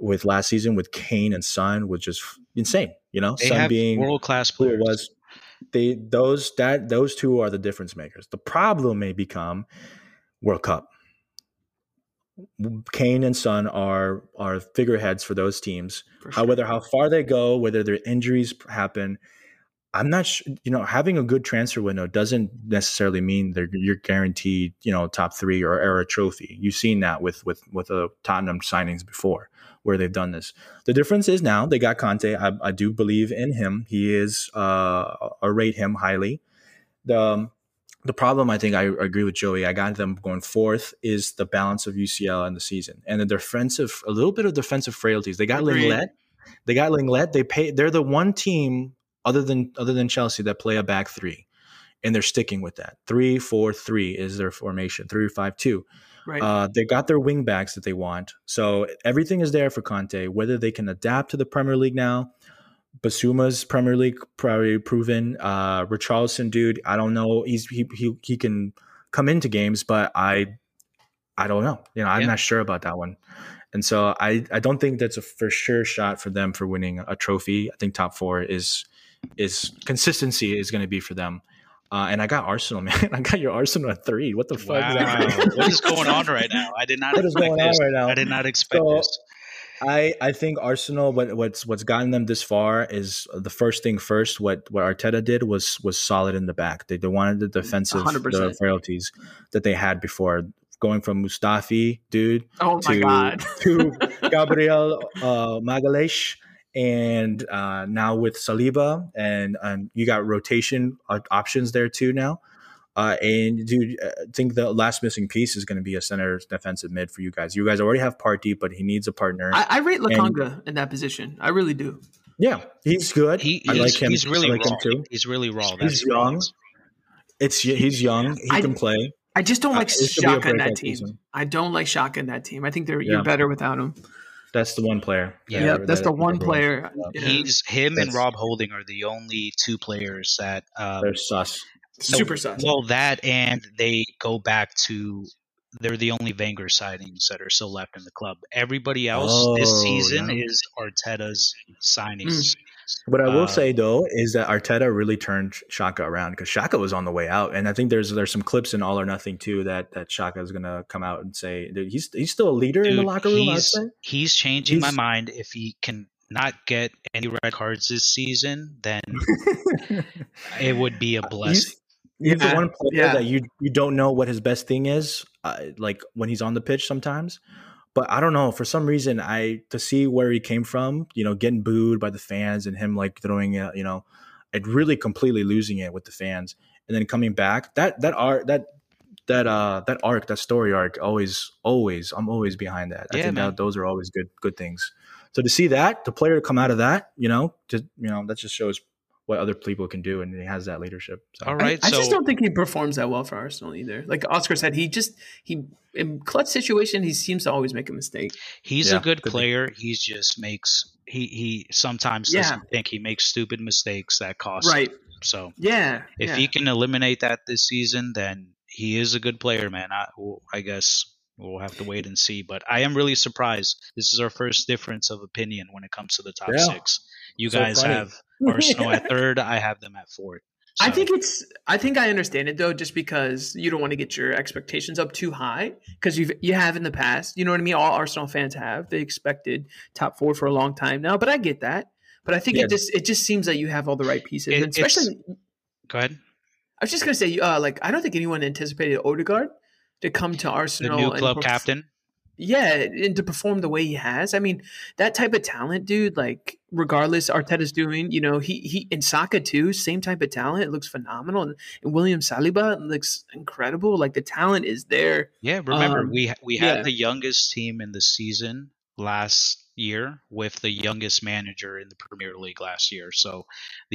with last season with Kane and Son was just insane. You know, they Son being world class player Was they those that those two are the difference makers. The problem may become World Cup. Kane and Son are are figureheads for those teams. For sure. How whether how far they go, whether their injuries happen, I'm not sure. You know, having a good transfer window doesn't necessarily mean that you're guaranteed, you know, top three or, era trophy. You've seen that with with with the Tottenham signings before where they've done this. The difference is now they got Conte. I, I do believe in him. He is uh, I rate him highly. The um, the problem I think I agree with Joey. I got them going fourth is the balance of UCL in the season and the defensive a little bit of defensive frailties. They got Lenglet. They got Lenglet. They pay. They're the one team other than other than Chelsea that play a back three, and they're sticking with that. Three four three is their formation. Three five two. Right. Uh, they got their wing backs that they want. So everything is there for Conte. Whether they can adapt to the Premier League now, Bissouma's Premier League probably proven. Uh, Richarlison, dude, I don't know. He's he, he he can come into games, but I I don't know. You know, I'm yeah. not sure about that one. And so I I don't think that's a for sure shot for them for winning a trophy. I think top four is is consistency is going to be for them. Uh, and I got Arsenal, man. I got your Arsenal at three. What the fuck? Wow. what is going on right now? I did not. What is going this. on right now? I did not expect so, this. I, I think Arsenal what what's what's gotten them this far is the first thing first. What what Arteta did was was solid in the back. They, they wanted the defensive the frailties that they had before. Going from Mustafi, dude, oh to, to Gabriel uh, Magalhaes and uh, now with Saliba and and you got rotation options there too now. Uh, and dude, I think the last missing piece is going to be a center defensive mid for you guys. You guys already have Partey, but he needs a partner. I, I rate Lokonga and, in that position. I really do. Yeah, he's good. He, I like him. He's really like raw. Him too. He's really raw. That's he's young. It's he's young. He I, can play. I just don't uh, like uh, Xhaka in that team. Season. I don't like Xhaka in that team. I think they're yeah. you're better without him. That's the one player. Yeah, yep, that's that, the one player. Yeah. He's him that's, and Rob Holding are the only two players that um, they're sus. So, Super sus. Well, that and they go back to they're the only Wenger signings that are still left in the club. Everybody else oh, this season yeah. is Arteta's signings. Mm. What I will uh, say though is that Arteta really turned Xhaka around because Xhaka was on the way out, and I think there's there's some clips in All or Nothing too that that Xhaka is gonna come out and say he's he's still a leader dude, in the locker room. He's, he's changing he's, my mind if he can not get any red cards this season, then it would be a blessing. He's, he's yeah, the one player yeah. that you you don't know what his best thing is, uh, like when he's on the pitch sometimes. But I don't know. For some reason, I to see where he came from, you know, getting booed by the fans and him like throwing it, you know, and really completely losing it with the fans, and then coming back. That that art that that uh that arc, that story arc, always always I'm always behind that. I yeah, think that those are always good good things. So to see that, the player to come out of that, you know, just you know, that just shows what other people can do, and he has that leadership. So. All right, I, so, I, just don't think he performs that well for Arsenal either. Like Oscar said, he just he in clutch situation he seems to always make a mistake. He's yeah, a good player. He just makes he he sometimes yeah. doesn't think he makes stupid mistakes that cost. Right. Him. So yeah, if yeah. he can eliminate that this season, then he is a good player, man. I I guess we'll have to wait and see. But I am really surprised. This is our first difference of opinion when it comes to the top yeah. six. You so guys funny. have Arsenal at third. I have them at fourth. So. I think it's. I think I understand it though, just because you don't want to get your expectations up too high, because you've you have in the past. You know what I mean? All Arsenal fans have. They expected top four for a long time now, but I get that. But I think yeah. it just it just seems that you have all the right pieces, it, especially. Go ahead. I was just gonna say, uh, like I don't think anyone anticipated Odegaard to come to Arsenal, the new club captain. Yeah, and to perform the way he has. I mean, that type of talent, dude. Like, regardless, Arteta's doing. You know, he he and Saka too, same type of talent. It looks phenomenal, and, and William Saliba looks incredible. Like the talent is there. Yeah, remember um, we we had yeah. the youngest team in the season last year with the youngest manager in the Premier League last year. So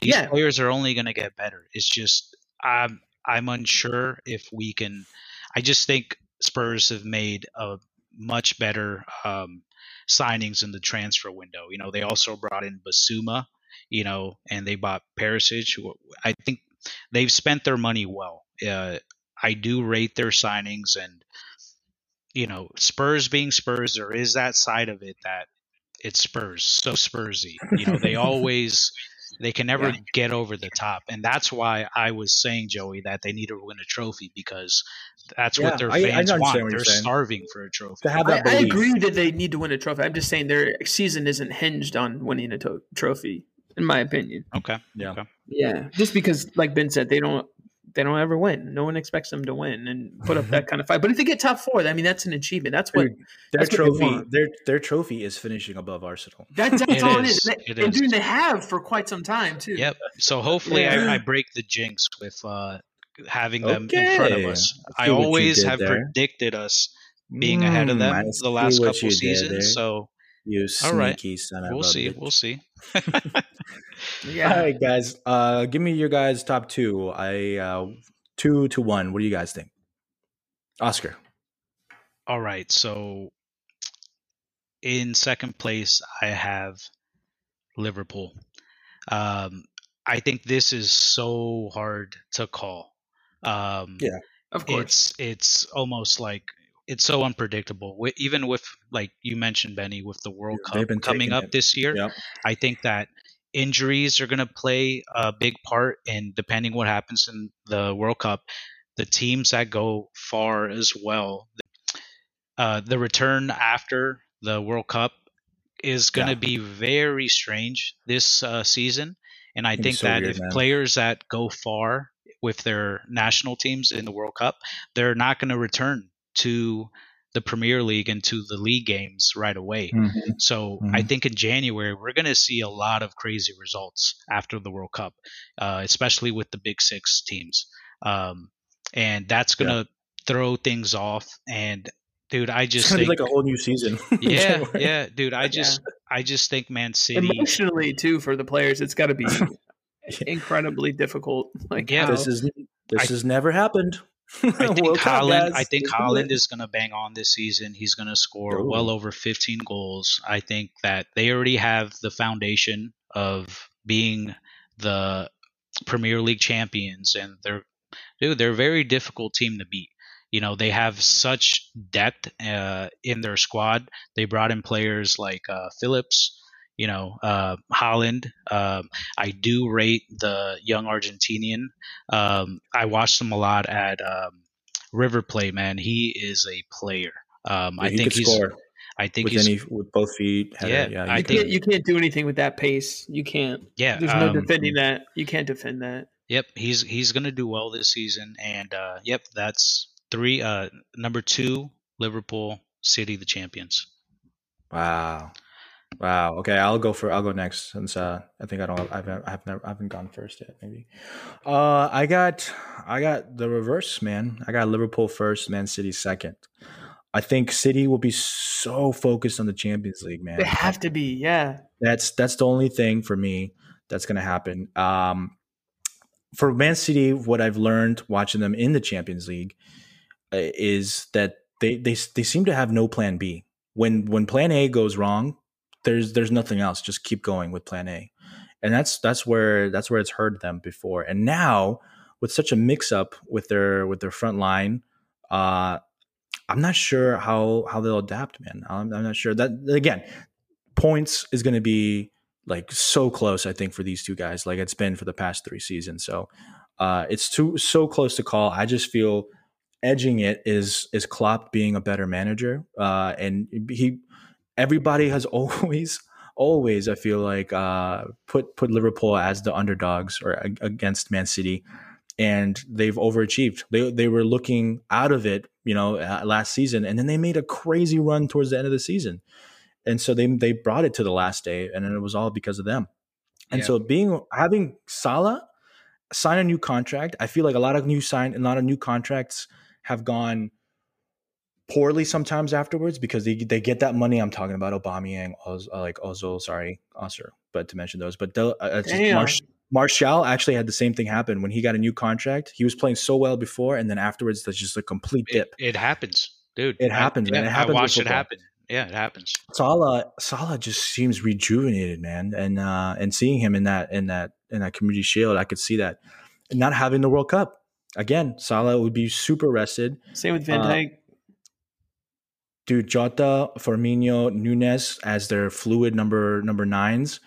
these yeah. players are only going to get better. It's just I'm I'm unsure if we can. I just think Spurs have made a much better um, signings in the transfer window. You know, they also brought in Bissouma, you know, and they bought Perisic. I think they've spent their money well. Uh, I do rate their signings, and you know, Spurs being Spurs, there is that side of it that it's Spurs, so Spursy. You know, they always they can never yeah. get over the top, and that's why I was saying, Joey, that they need to win a trophy because that's yeah, what their fans I, I want. They're starving for a trophy. To have that I, I, agree that they need to win a trophy. I'm just saying their season isn't hinged on winning a to- trophy, in my opinion. Okay. Yeah. Okay. Yeah. Just because, like Ben said, they don't they don't ever win. No one expects them to win and put up that mm-hmm. kind of fight. But if they get top four, I mean, that's an achievement. That's what dude, their that's trophy. What their their trophy is finishing above Arsenal. That, that's it all is. it is. And, and dude, they have for quite some time too. Yep. So hopefully, yeah. I, I, break the jinx with uh, having them okay. in front of us. I, I always have there. predicted us being mm, ahead of them mm, the last couple seasons. So you sneaky All right. son of we'll a see. Bitch. We'll see. Yeah. All right, guys. Uh, give me your guys' top two. I uh, two to one. What do you guys think? Oscar. All right. So in second place, I have Liverpool. Um, I think this is so hard to call. Um, yeah, of course. It's it's almost like it's so unpredictable. Even with like you mentioned, Benny, with the World Cup coming up it. this year, yep. I think that injuries are going to play a big part in depending what happens in the World Cup. The teams that go far as well, uh, the return after the World Cup is going to yeah. be very strange this uh, season. And I think so that weird, if man. players that go far with their national teams in the World Cup, they're not going to return to the Premier League and to the league games right away. Mm-hmm. So mm-hmm. I think in January we're going to see a lot of crazy results after the World Cup, uh, especially with the Big Six teams, um, and that's going to yeah. throw things off. And dude, I just think, like a whole new season. yeah, yeah, dude. I just, yeah. I just think Man City emotionally too for the players, it's got to be incredibly difficult. Like, yeah, how, this is this I, has never happened. I think Haaland. I think Haaland is going to bang on this season. He's going to score Ooh. well over 15 goals. I think that they already have the foundation of being the Premier League champions, and they're dude, they're a very difficult team to beat. You know, they have such depth uh, in their squad. They brought in players like uh, Phillips, you know, uh, Haaland. Um, I do rate the young Argentinian. Um, I watched him a lot at um, River Plate. Man, he is a player. Um, yeah, I think he's. Score. I think with he's any, with both feet. Yeah, yeah. I think you can't do anything with that pace. You can't. Yeah, there's no um, defending that. You can't defend that. Yep, he's he's going to do well this season, and uh, yep, that's three. Uh, number two, Liverpool City, the champions. Wow. Wow. Okay, I'll go for I'll go next since uh, I think I don't I've I've never I haven't gone first yet. Maybe. Uh, I got I got the reverse, man. I got Liverpool first, Man City second. I think City will be so focused on the Champions League, man. They have to be, yeah. That's that's the only thing for me that's going to happen. Um, for Man City, what I've learned watching them in the Champions League uh, is that they they they seem to have no plan B. When when Plan A goes wrong, there's there's nothing else. Just keep going with plan A. And that's that's where that's where it's hurt them before. And now with such a mix up with their with their front line, uh, I'm not sure how how they'll adapt, man. I'm, I'm not sure that again, points is going to be like so close. I think for these two guys, like it's been for the past three seasons. So uh, it's too so close to call. I just feel edging it is is Klopp being a better manager, uh, and he everybody has always always I feel like uh, put put Liverpool as the underdogs or against Man City, and they've overachieved. They they were looking out of it, you know, uh, last season, and then they made a crazy run towards the end of the season, and so they they brought it to the last day, and it was all because of them. And yeah. so being having Salah sign a new contract, I feel like a lot of new sign a lot of new contracts have gone poorly sometimes afterwards because they, they get that money. I'm talking about Aubameyang, Oz, uh, like Ozil, sorry, Osir, but to mention those. But uh, Marsh, Martial actually had the same thing happen when he got a new contract. He was playing so well before, and then afterwards, that's just a complete dip. It, it happens, dude. It happens, I, man. It happens I watched it happen. Yeah, it happens. Salah, Salah just seems rejuvenated, man, and uh, and seeing him in that in that in that Community Shield, I could see that. And not having the World Cup again, Salah would be super rested. Same with Van uh, Dijk. Uh, dude, Jota, Firmino, Nunez as their fluid number number nines.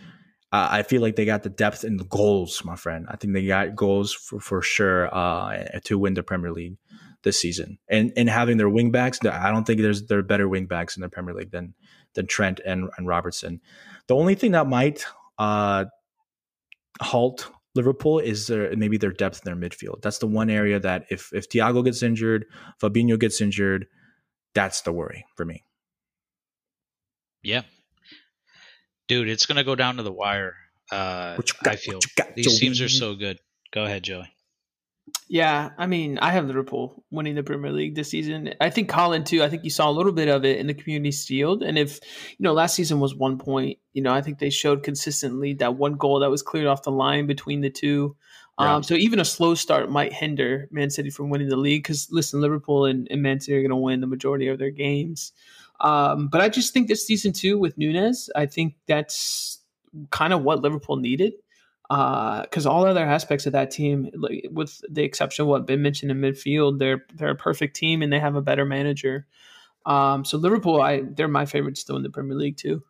Uh, I feel like they got the depth and the goals, my friend. I think they got goals for, for sure uh, to win the Premier League this season. And and having their wingbacks, I don't think there's there are better wingbacks in the Premier League than than Trent and, and Robertson. The only thing that might uh, halt Liverpool is their, maybe their depth in their midfield. That's the one area that if if Thiago gets injured, Fabinho gets injured, that's the worry for me. Yeah, dude, it's gonna go down to the wire. Uh, got, I feel got, these Joey? teams are so good. Go ahead, Joey. Yeah, I mean, I have Liverpool winning the Premier League this season. I think Colin too. I think you saw a little bit of it in the Community Shield, and if you know, last season was one point. You know, I think they showed consistently that one goal that was cleared off the line between the two. Um, so even a slow start might hinder Man City from winning the league. Because listen, Liverpool and, and, Man City are going to win the majority of their games. Um, but I just think this season too with Nunez, I think that's kind of what Liverpool needed because uh, all other aspects of that team, with the exception of what Ben mentioned in midfield, they're they're a perfect team and they have a better manager. Um, so Liverpool, I they're my favorite still in the Premier League too.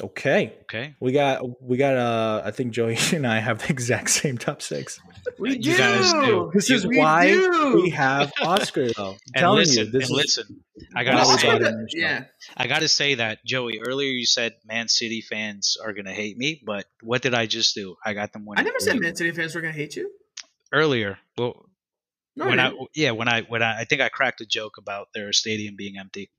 Okay. Okay. We got we got uh I think Joey and I have the exact same top six. We do. You guys do. This is we why do. we have Oscar though. I'm and listen, you, this and is, listen. I gotta say that, yeah. I gotta say that, Joey, earlier you said Man City fans are gonna hate me, but what did I just do? I got them winning. I never said Man City fans were gonna hate you. Earlier. Well no, when I yeah, when I when I I think I cracked a joke about their stadium being empty.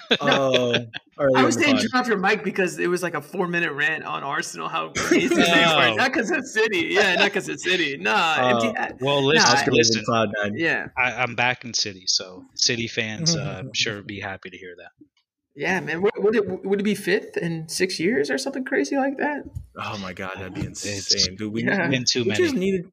Oh, I was saying turn off your mic because it was like a four minute rant on Arsenal. How crazy they were. Not because it's City. Yeah, not because it's City. Nah. Uh, well, listen. Nah, listen cloud nine. Yeah. I, am back in City, so City fans, uh, I'm sure, would be happy to hear that. Yeah, man. Would, would, it would it be fifth in six years or something crazy like that? Oh my god, that'd be insane, dude. We, yeah. been too we many. Just needed,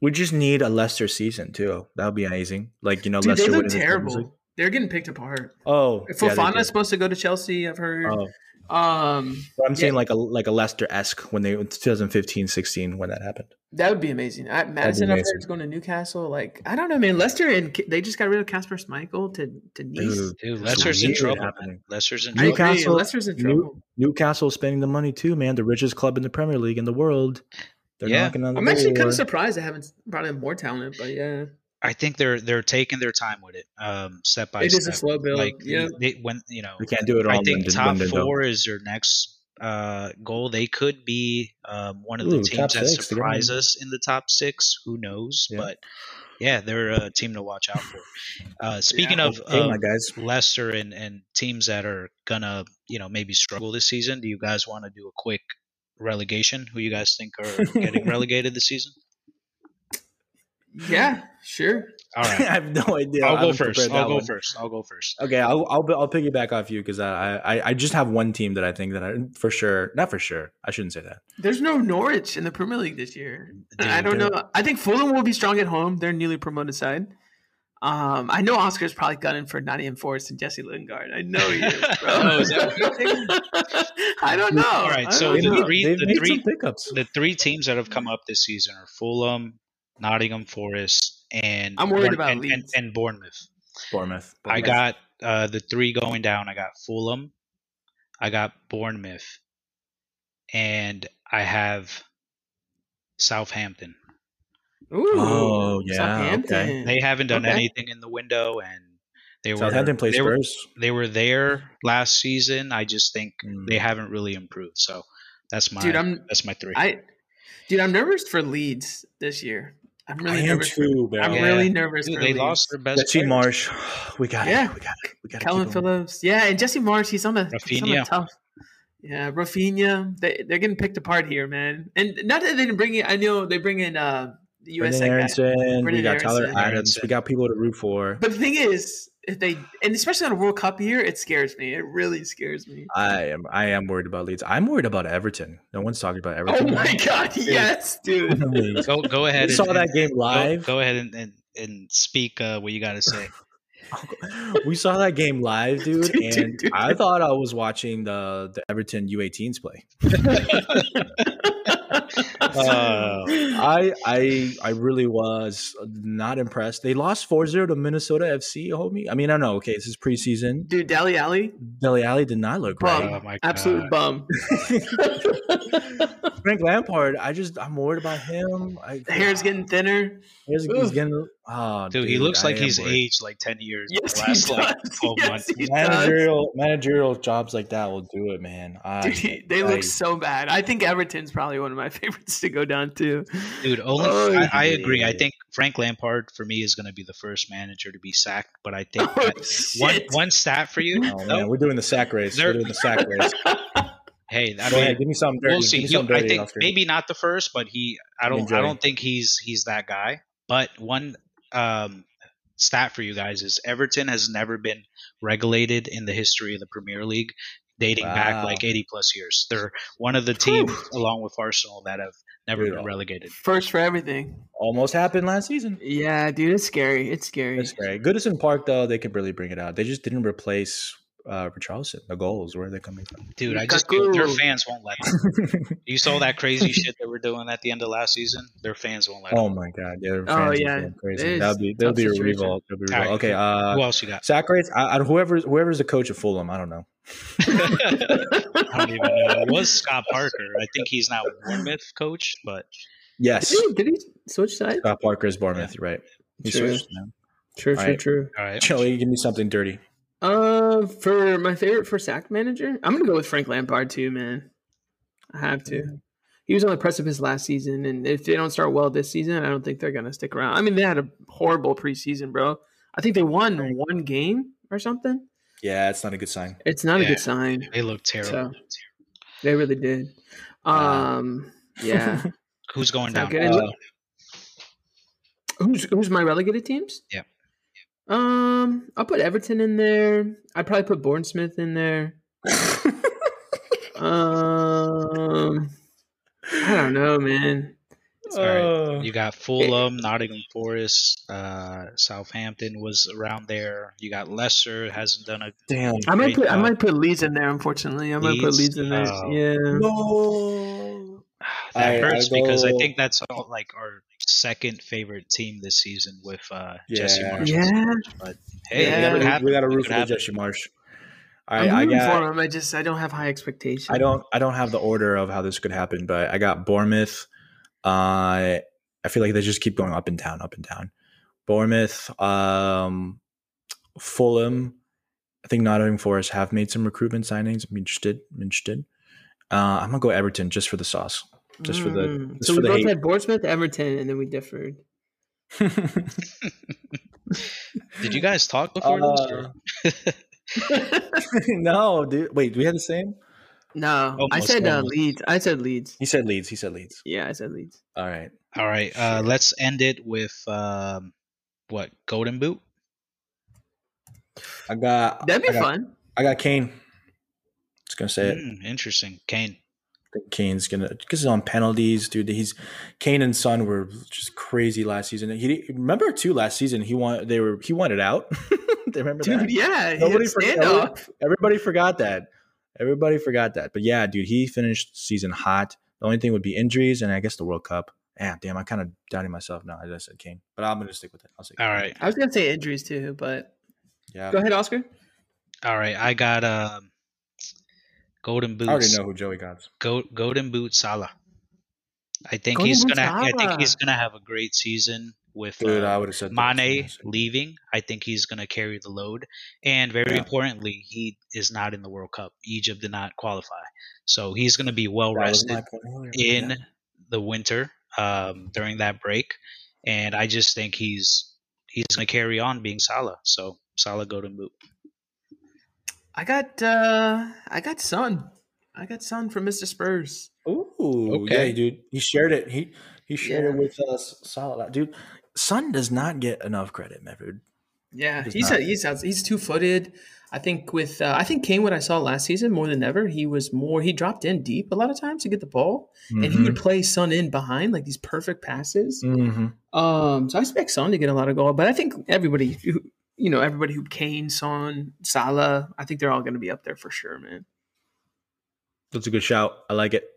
we just need a Leicester season too. That would be amazing. Like you know, dude, Leicester they look terrible. They're getting picked apart. Oh, Fofana's yeah, supposed to go to Chelsea. I've heard. Oh. Um, but I'm saying like a like a Leicester esque when they 2015, 16 when that happened. That would be amazing. I, Maddison up there is going to Newcastle. Like I don't know, man. Leicester and they just got rid of Kasper Schmeichel to to Nice. Dude, Dude Leicester's in trouble. Leicester's in Newcastle, trouble. Newcastle, Leicester's in trouble. New, Newcastle spending the money too, man. The richest club in the Premier League in the world. They're yeah. I'm actually kind of surprised they haven't brought in more talent, but yeah. I think they're they're taking their time with it, um, step by it step. It is a slow build. Like yeah, they, when you know, we can't do it all. I think top four is their next uh, goal. They could be um, one of the Ooh, teams that six, surprise us in the top six. Who knows? Yeah. But yeah, they're a team to watch out for. Uh, speaking yeah. of hey, my guys. Leicester and, and teams that are gonna you know maybe struggle this season, do you guys want to do a quick relegation? Who you guys think are getting relegated this season? Yeah, sure. All right. I have no idea. I'll go first. I'll go one. first. I'll go first. Okay, I'll I'll, I'll piggyback off you because I, I I just have one team that I think that I for sure not for sure I shouldn't say that. There's no Norwich in the Premier League this year. Dude, I don't know. I think Fulham will be strong at home. They're newly promoted side. Um, I know Oscar's probably gunning for Nottingham Forest and Jesse Lingard. I know he is, bro. oh, is I don't know. All right, so the three, the three, pickups. the three teams that have come up this season are Fulham, Nottingham Forest, and I'm worried about and, and, and, Bournemouth. Bournemouth. I got uh, the three going down. I got Fulham, I got Bournemouth, and I have Southampton. Ooh, Oh, yeah, Southampton. okay. They haven't done Okay. anything in the window, and they were Southampton plays they were, Spurs. they were there last season. I just think Mm. they haven't really improved. So that's my Dude, I'm that's my three. I, dude, I'm nervous for Leeds this year. I'm I am nervous. Too, man. I'm Yeah. really nervous Dude, they lost their best. Jesse player. Marsch, we got Yeah. it. We got it. We got it. Kalvin Phillips, yeah, and Jesse Marsch. He's on the he's on the tough. Yeah, Raphinha. They they're getting picked apart here, man. And not that they didn't bring in. I know they bring in uh the US Brenden guy. Aronson. we Brenden got Tyler Adams. Aronson. We got people to root for. But the thing is, if they and especially on a World Cup year, it scares me. It really scares me. I am. I am worried about Leeds. I'm worried about Everton. No one's talking about Everton. Oh Everton. my god, yes, dude. Go go ahead. we and, saw and- that game live. Go, ahead and, and, and speak uh, what you got to say. we saw that game live, dude, Dude, dude, and dude. I thought I was watching the the Everton U18s play. Uh, I I I really was not impressed. They lost 4-0 to Minnesota FC, homie. I mean, I know, okay, this is preseason. Dude, Dele Alli, Dele Alli did not look Bum. right. oh my absolute God. bum. Frank Lampard, I just I'm worried about him. I, The hair's getting thinner. He's, he's getting oh, Dude, he looks I like he's worried. aged like ten years. Yes, the he last like does. twelve Yes, months. he does. managerial managerial jobs like that will do it, man. I, Dude, they I- look so bad. I think Everton's probably one of my favorites to go down to. Dude, only Oh, I, I agree. I think Frank Lampard for me is going to be the first manager to be sacked. But I think Oh, that one shit. one stat for you. Oh though, man, we're doing the sack race. We're doing the sack race. hey, I Go mean, ahead, give me something dirty. we'll Give see. me He'll- I think maybe not the first, but he. I don't. Enjoy. I don't think he's he's that guy. But one um, stat for you guys is Everton has never been regulated in the history of the Premier League, dating back like eighty plus years. They're one of the teams, along with Arsenal, that have never Dude, been relegated. First for everything. almost happened last season. Yeah, dude, it's scary. It's scary. That's great. Goodison Park though, they could really bring it out. They just didn't replace uh, Richarlison. The goals, where are they coming from? Dude, I just feel Lukaku. their fans won't let them. You saw that crazy shit that we're doing at the end of last season. Their fans won't let them. oh them. my god, yeah, their Oh, fans are yeah. going crazy. That'll be there'll be a situation. revolt. There'll be a revolt. right, Okay, uh, Who else you got? sack rates. I, I, whoever whoever's the coach of Fulham, I don't know. I don't even know. It was Scott Parker. I think he's now Bournemouth coach, but Yes, Did he, did he switch sides? Scott Parker is Bournemouth. You're right. He True. switched. man. True, All true, right. true. all right. Joey, give me something dirty. Uh, for my favorite for sack manager, I'm gonna go with Frank Lampard too, man. I have to. He was on the precipice last season, and if they don't start well this season, I don't think they're gonna stick around. I mean, they had a horrible preseason, bro. I think they won one game or something. Yeah, it's not a good sign. It's not a good sign. They look terrible. They really did. Um, yeah. Who's going down? good. Uh, who's who's my relegated teams? Yeah. Um, I'll put Everton in there. I'd probably put Bournemouth in there. Um, I don't know, man. All right. uh, You got Fulham, Nottingham Forest, uh, Southampton was around there. You got Leicester hasn't done a damn. I might Great put I might put Leeds in there. Unfortunately, I might put Leeds? Leeds in there. Oh. Yeah. No. that I- hurts I because I think that's all, like our second favorite team this season with uh, Jesse Marsch. Yeah. But hey, Yeah. we gotta, happen. we gotta It root for. Jesse Marsch. All I'm I rooting got. for him. I just I don't have high expectations. I don't. I don't have the order of how this could happen, but I got Bournemouth. Uh, I feel like they just keep going up and down, up and down. Bournemouth, um, Fulham. I think Nottingham Forest have made some recruitment signings. I'm interested. I'm interested. Uh, I'm gonna go Everton just for the sauce. just for the- Mm. just so for we the both hate. had Bournemouth, Everton, and then we differed. Did you guys talk before this? or- no, dude. Wait, do we have the same? No, I said uh. Leeds. I said Leeds. He said Leeds. He said Leeds. Yeah, I said Leeds. All right. All right, uh, let's end it with um, what Golden Boot. I got. That'd be I got, fun. I got Kane. Just gonna say it. Mm, interesting, Kane. I think Kane's gonna because he's on penalties, dude. He's Kane and Son were just crazy last season. He remember too last season. He want they were he wanted out. they remember Dude, that. yeah. Nobody Nobody forgot- standoff. Everybody forgot that. Everybody forgot that. But yeah, dude, he finished season hot. The only thing would be injuries and I guess the World Cup. Yeah, damn, I kind of doubting myself now. As I just said Kane, but I'm gonna stick with it. I'll say. All right, I was gonna say injuries too, but Yeah. Go ahead, Oscar. All right, I got um, golden boots. I already know who Joey got. Go, golden boot Salah. I think golden he's gonna. Salah. I think he's gonna have a great season with Dude, uh, I would have said Mane leaving. I think he's gonna carry the load, and very yeah. importantly, he is not in the World Cup. Egypt did not qualify, so he's gonna be well rested in yeah. the winter um, during that break, and I just think he's he's gonna carry on being Salah. So Salah golden boot. I got uh I got Son. I got Son from Mr. Spurs. Ooh, okay, yeah, dude. He shared it. He he shared yeah. it with us. Solid, dude. Son does not get enough credit, man, dude. Yeah, he's a, he's he's two footed. I think with uh, I think Kane what I saw last season more than ever he was more he dropped in deep a lot of times to get the ball mm-hmm. and he would mm-hmm. play Son in behind like these perfect passes. Mm-hmm. Um, so I expect Son to get a lot of goal, but I think everybody you know, everybody who Kane, Son, Salah, I think they're all going to be up there for sure, man. That's a good shout. I like it.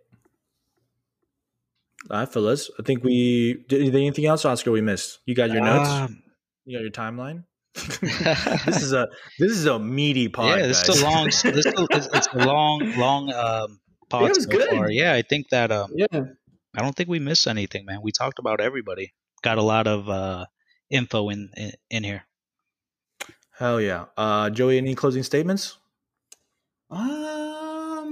All right, fellas. I think we did anything else, Oscar. We missed. You got your notes. Um, you got your timeline. this is a this is a meaty pod. Yeah, this is a long. This is a, it's a long, long um, pod. It was so good. Far. Yeah, I think that. Um, yeah. I don't think we missed anything, man. We talked about everybody. Got a lot of uh, info in, in in here. Hell yeah. Uh, Joey, any closing statements? Um,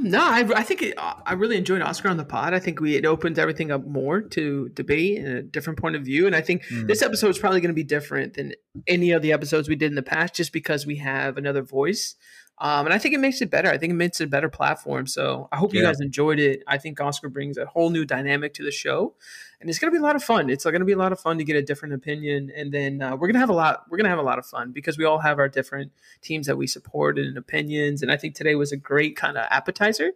no, I, I think it, I really enjoyed Oscar on the pod. I think we it opened everything up more to debate and a different point of view. And I think mm. this episode is probably going to be different than any of the episodes we did in the past, just because we have another voice um, and I think it makes it better. I think it makes it a better platform. So I hope you guys enjoyed it. I think Oscar brings a whole new dynamic to the show, and it's going to be a lot of fun. It's going to be a lot of fun to get a different opinion, and then uh, we're going to have a lot. We're going to have a lot of fun because we all have our different teams that we support and opinions. And I think today was a great kind of appetizer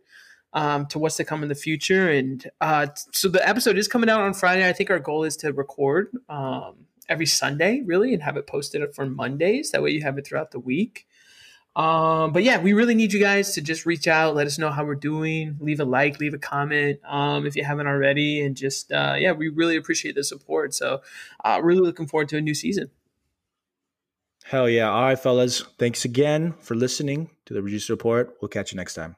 um, to what's to come in the future. And uh, so the episode is coming out on Friday. I think our goal is to record um, every Sunday, really, and have it posted for Mondays. That way, you have it throughout the week. Um, but yeah, we really need you guys to just reach out, let us know how we're doing, leave a like, leave a comment um, if you haven't already, and just uh, yeah, we really appreciate the support. So, uh, really looking forward to a new season. Hell yeah! All right, fellas, thanks again for listening to the Reducer Report. We'll catch you next time.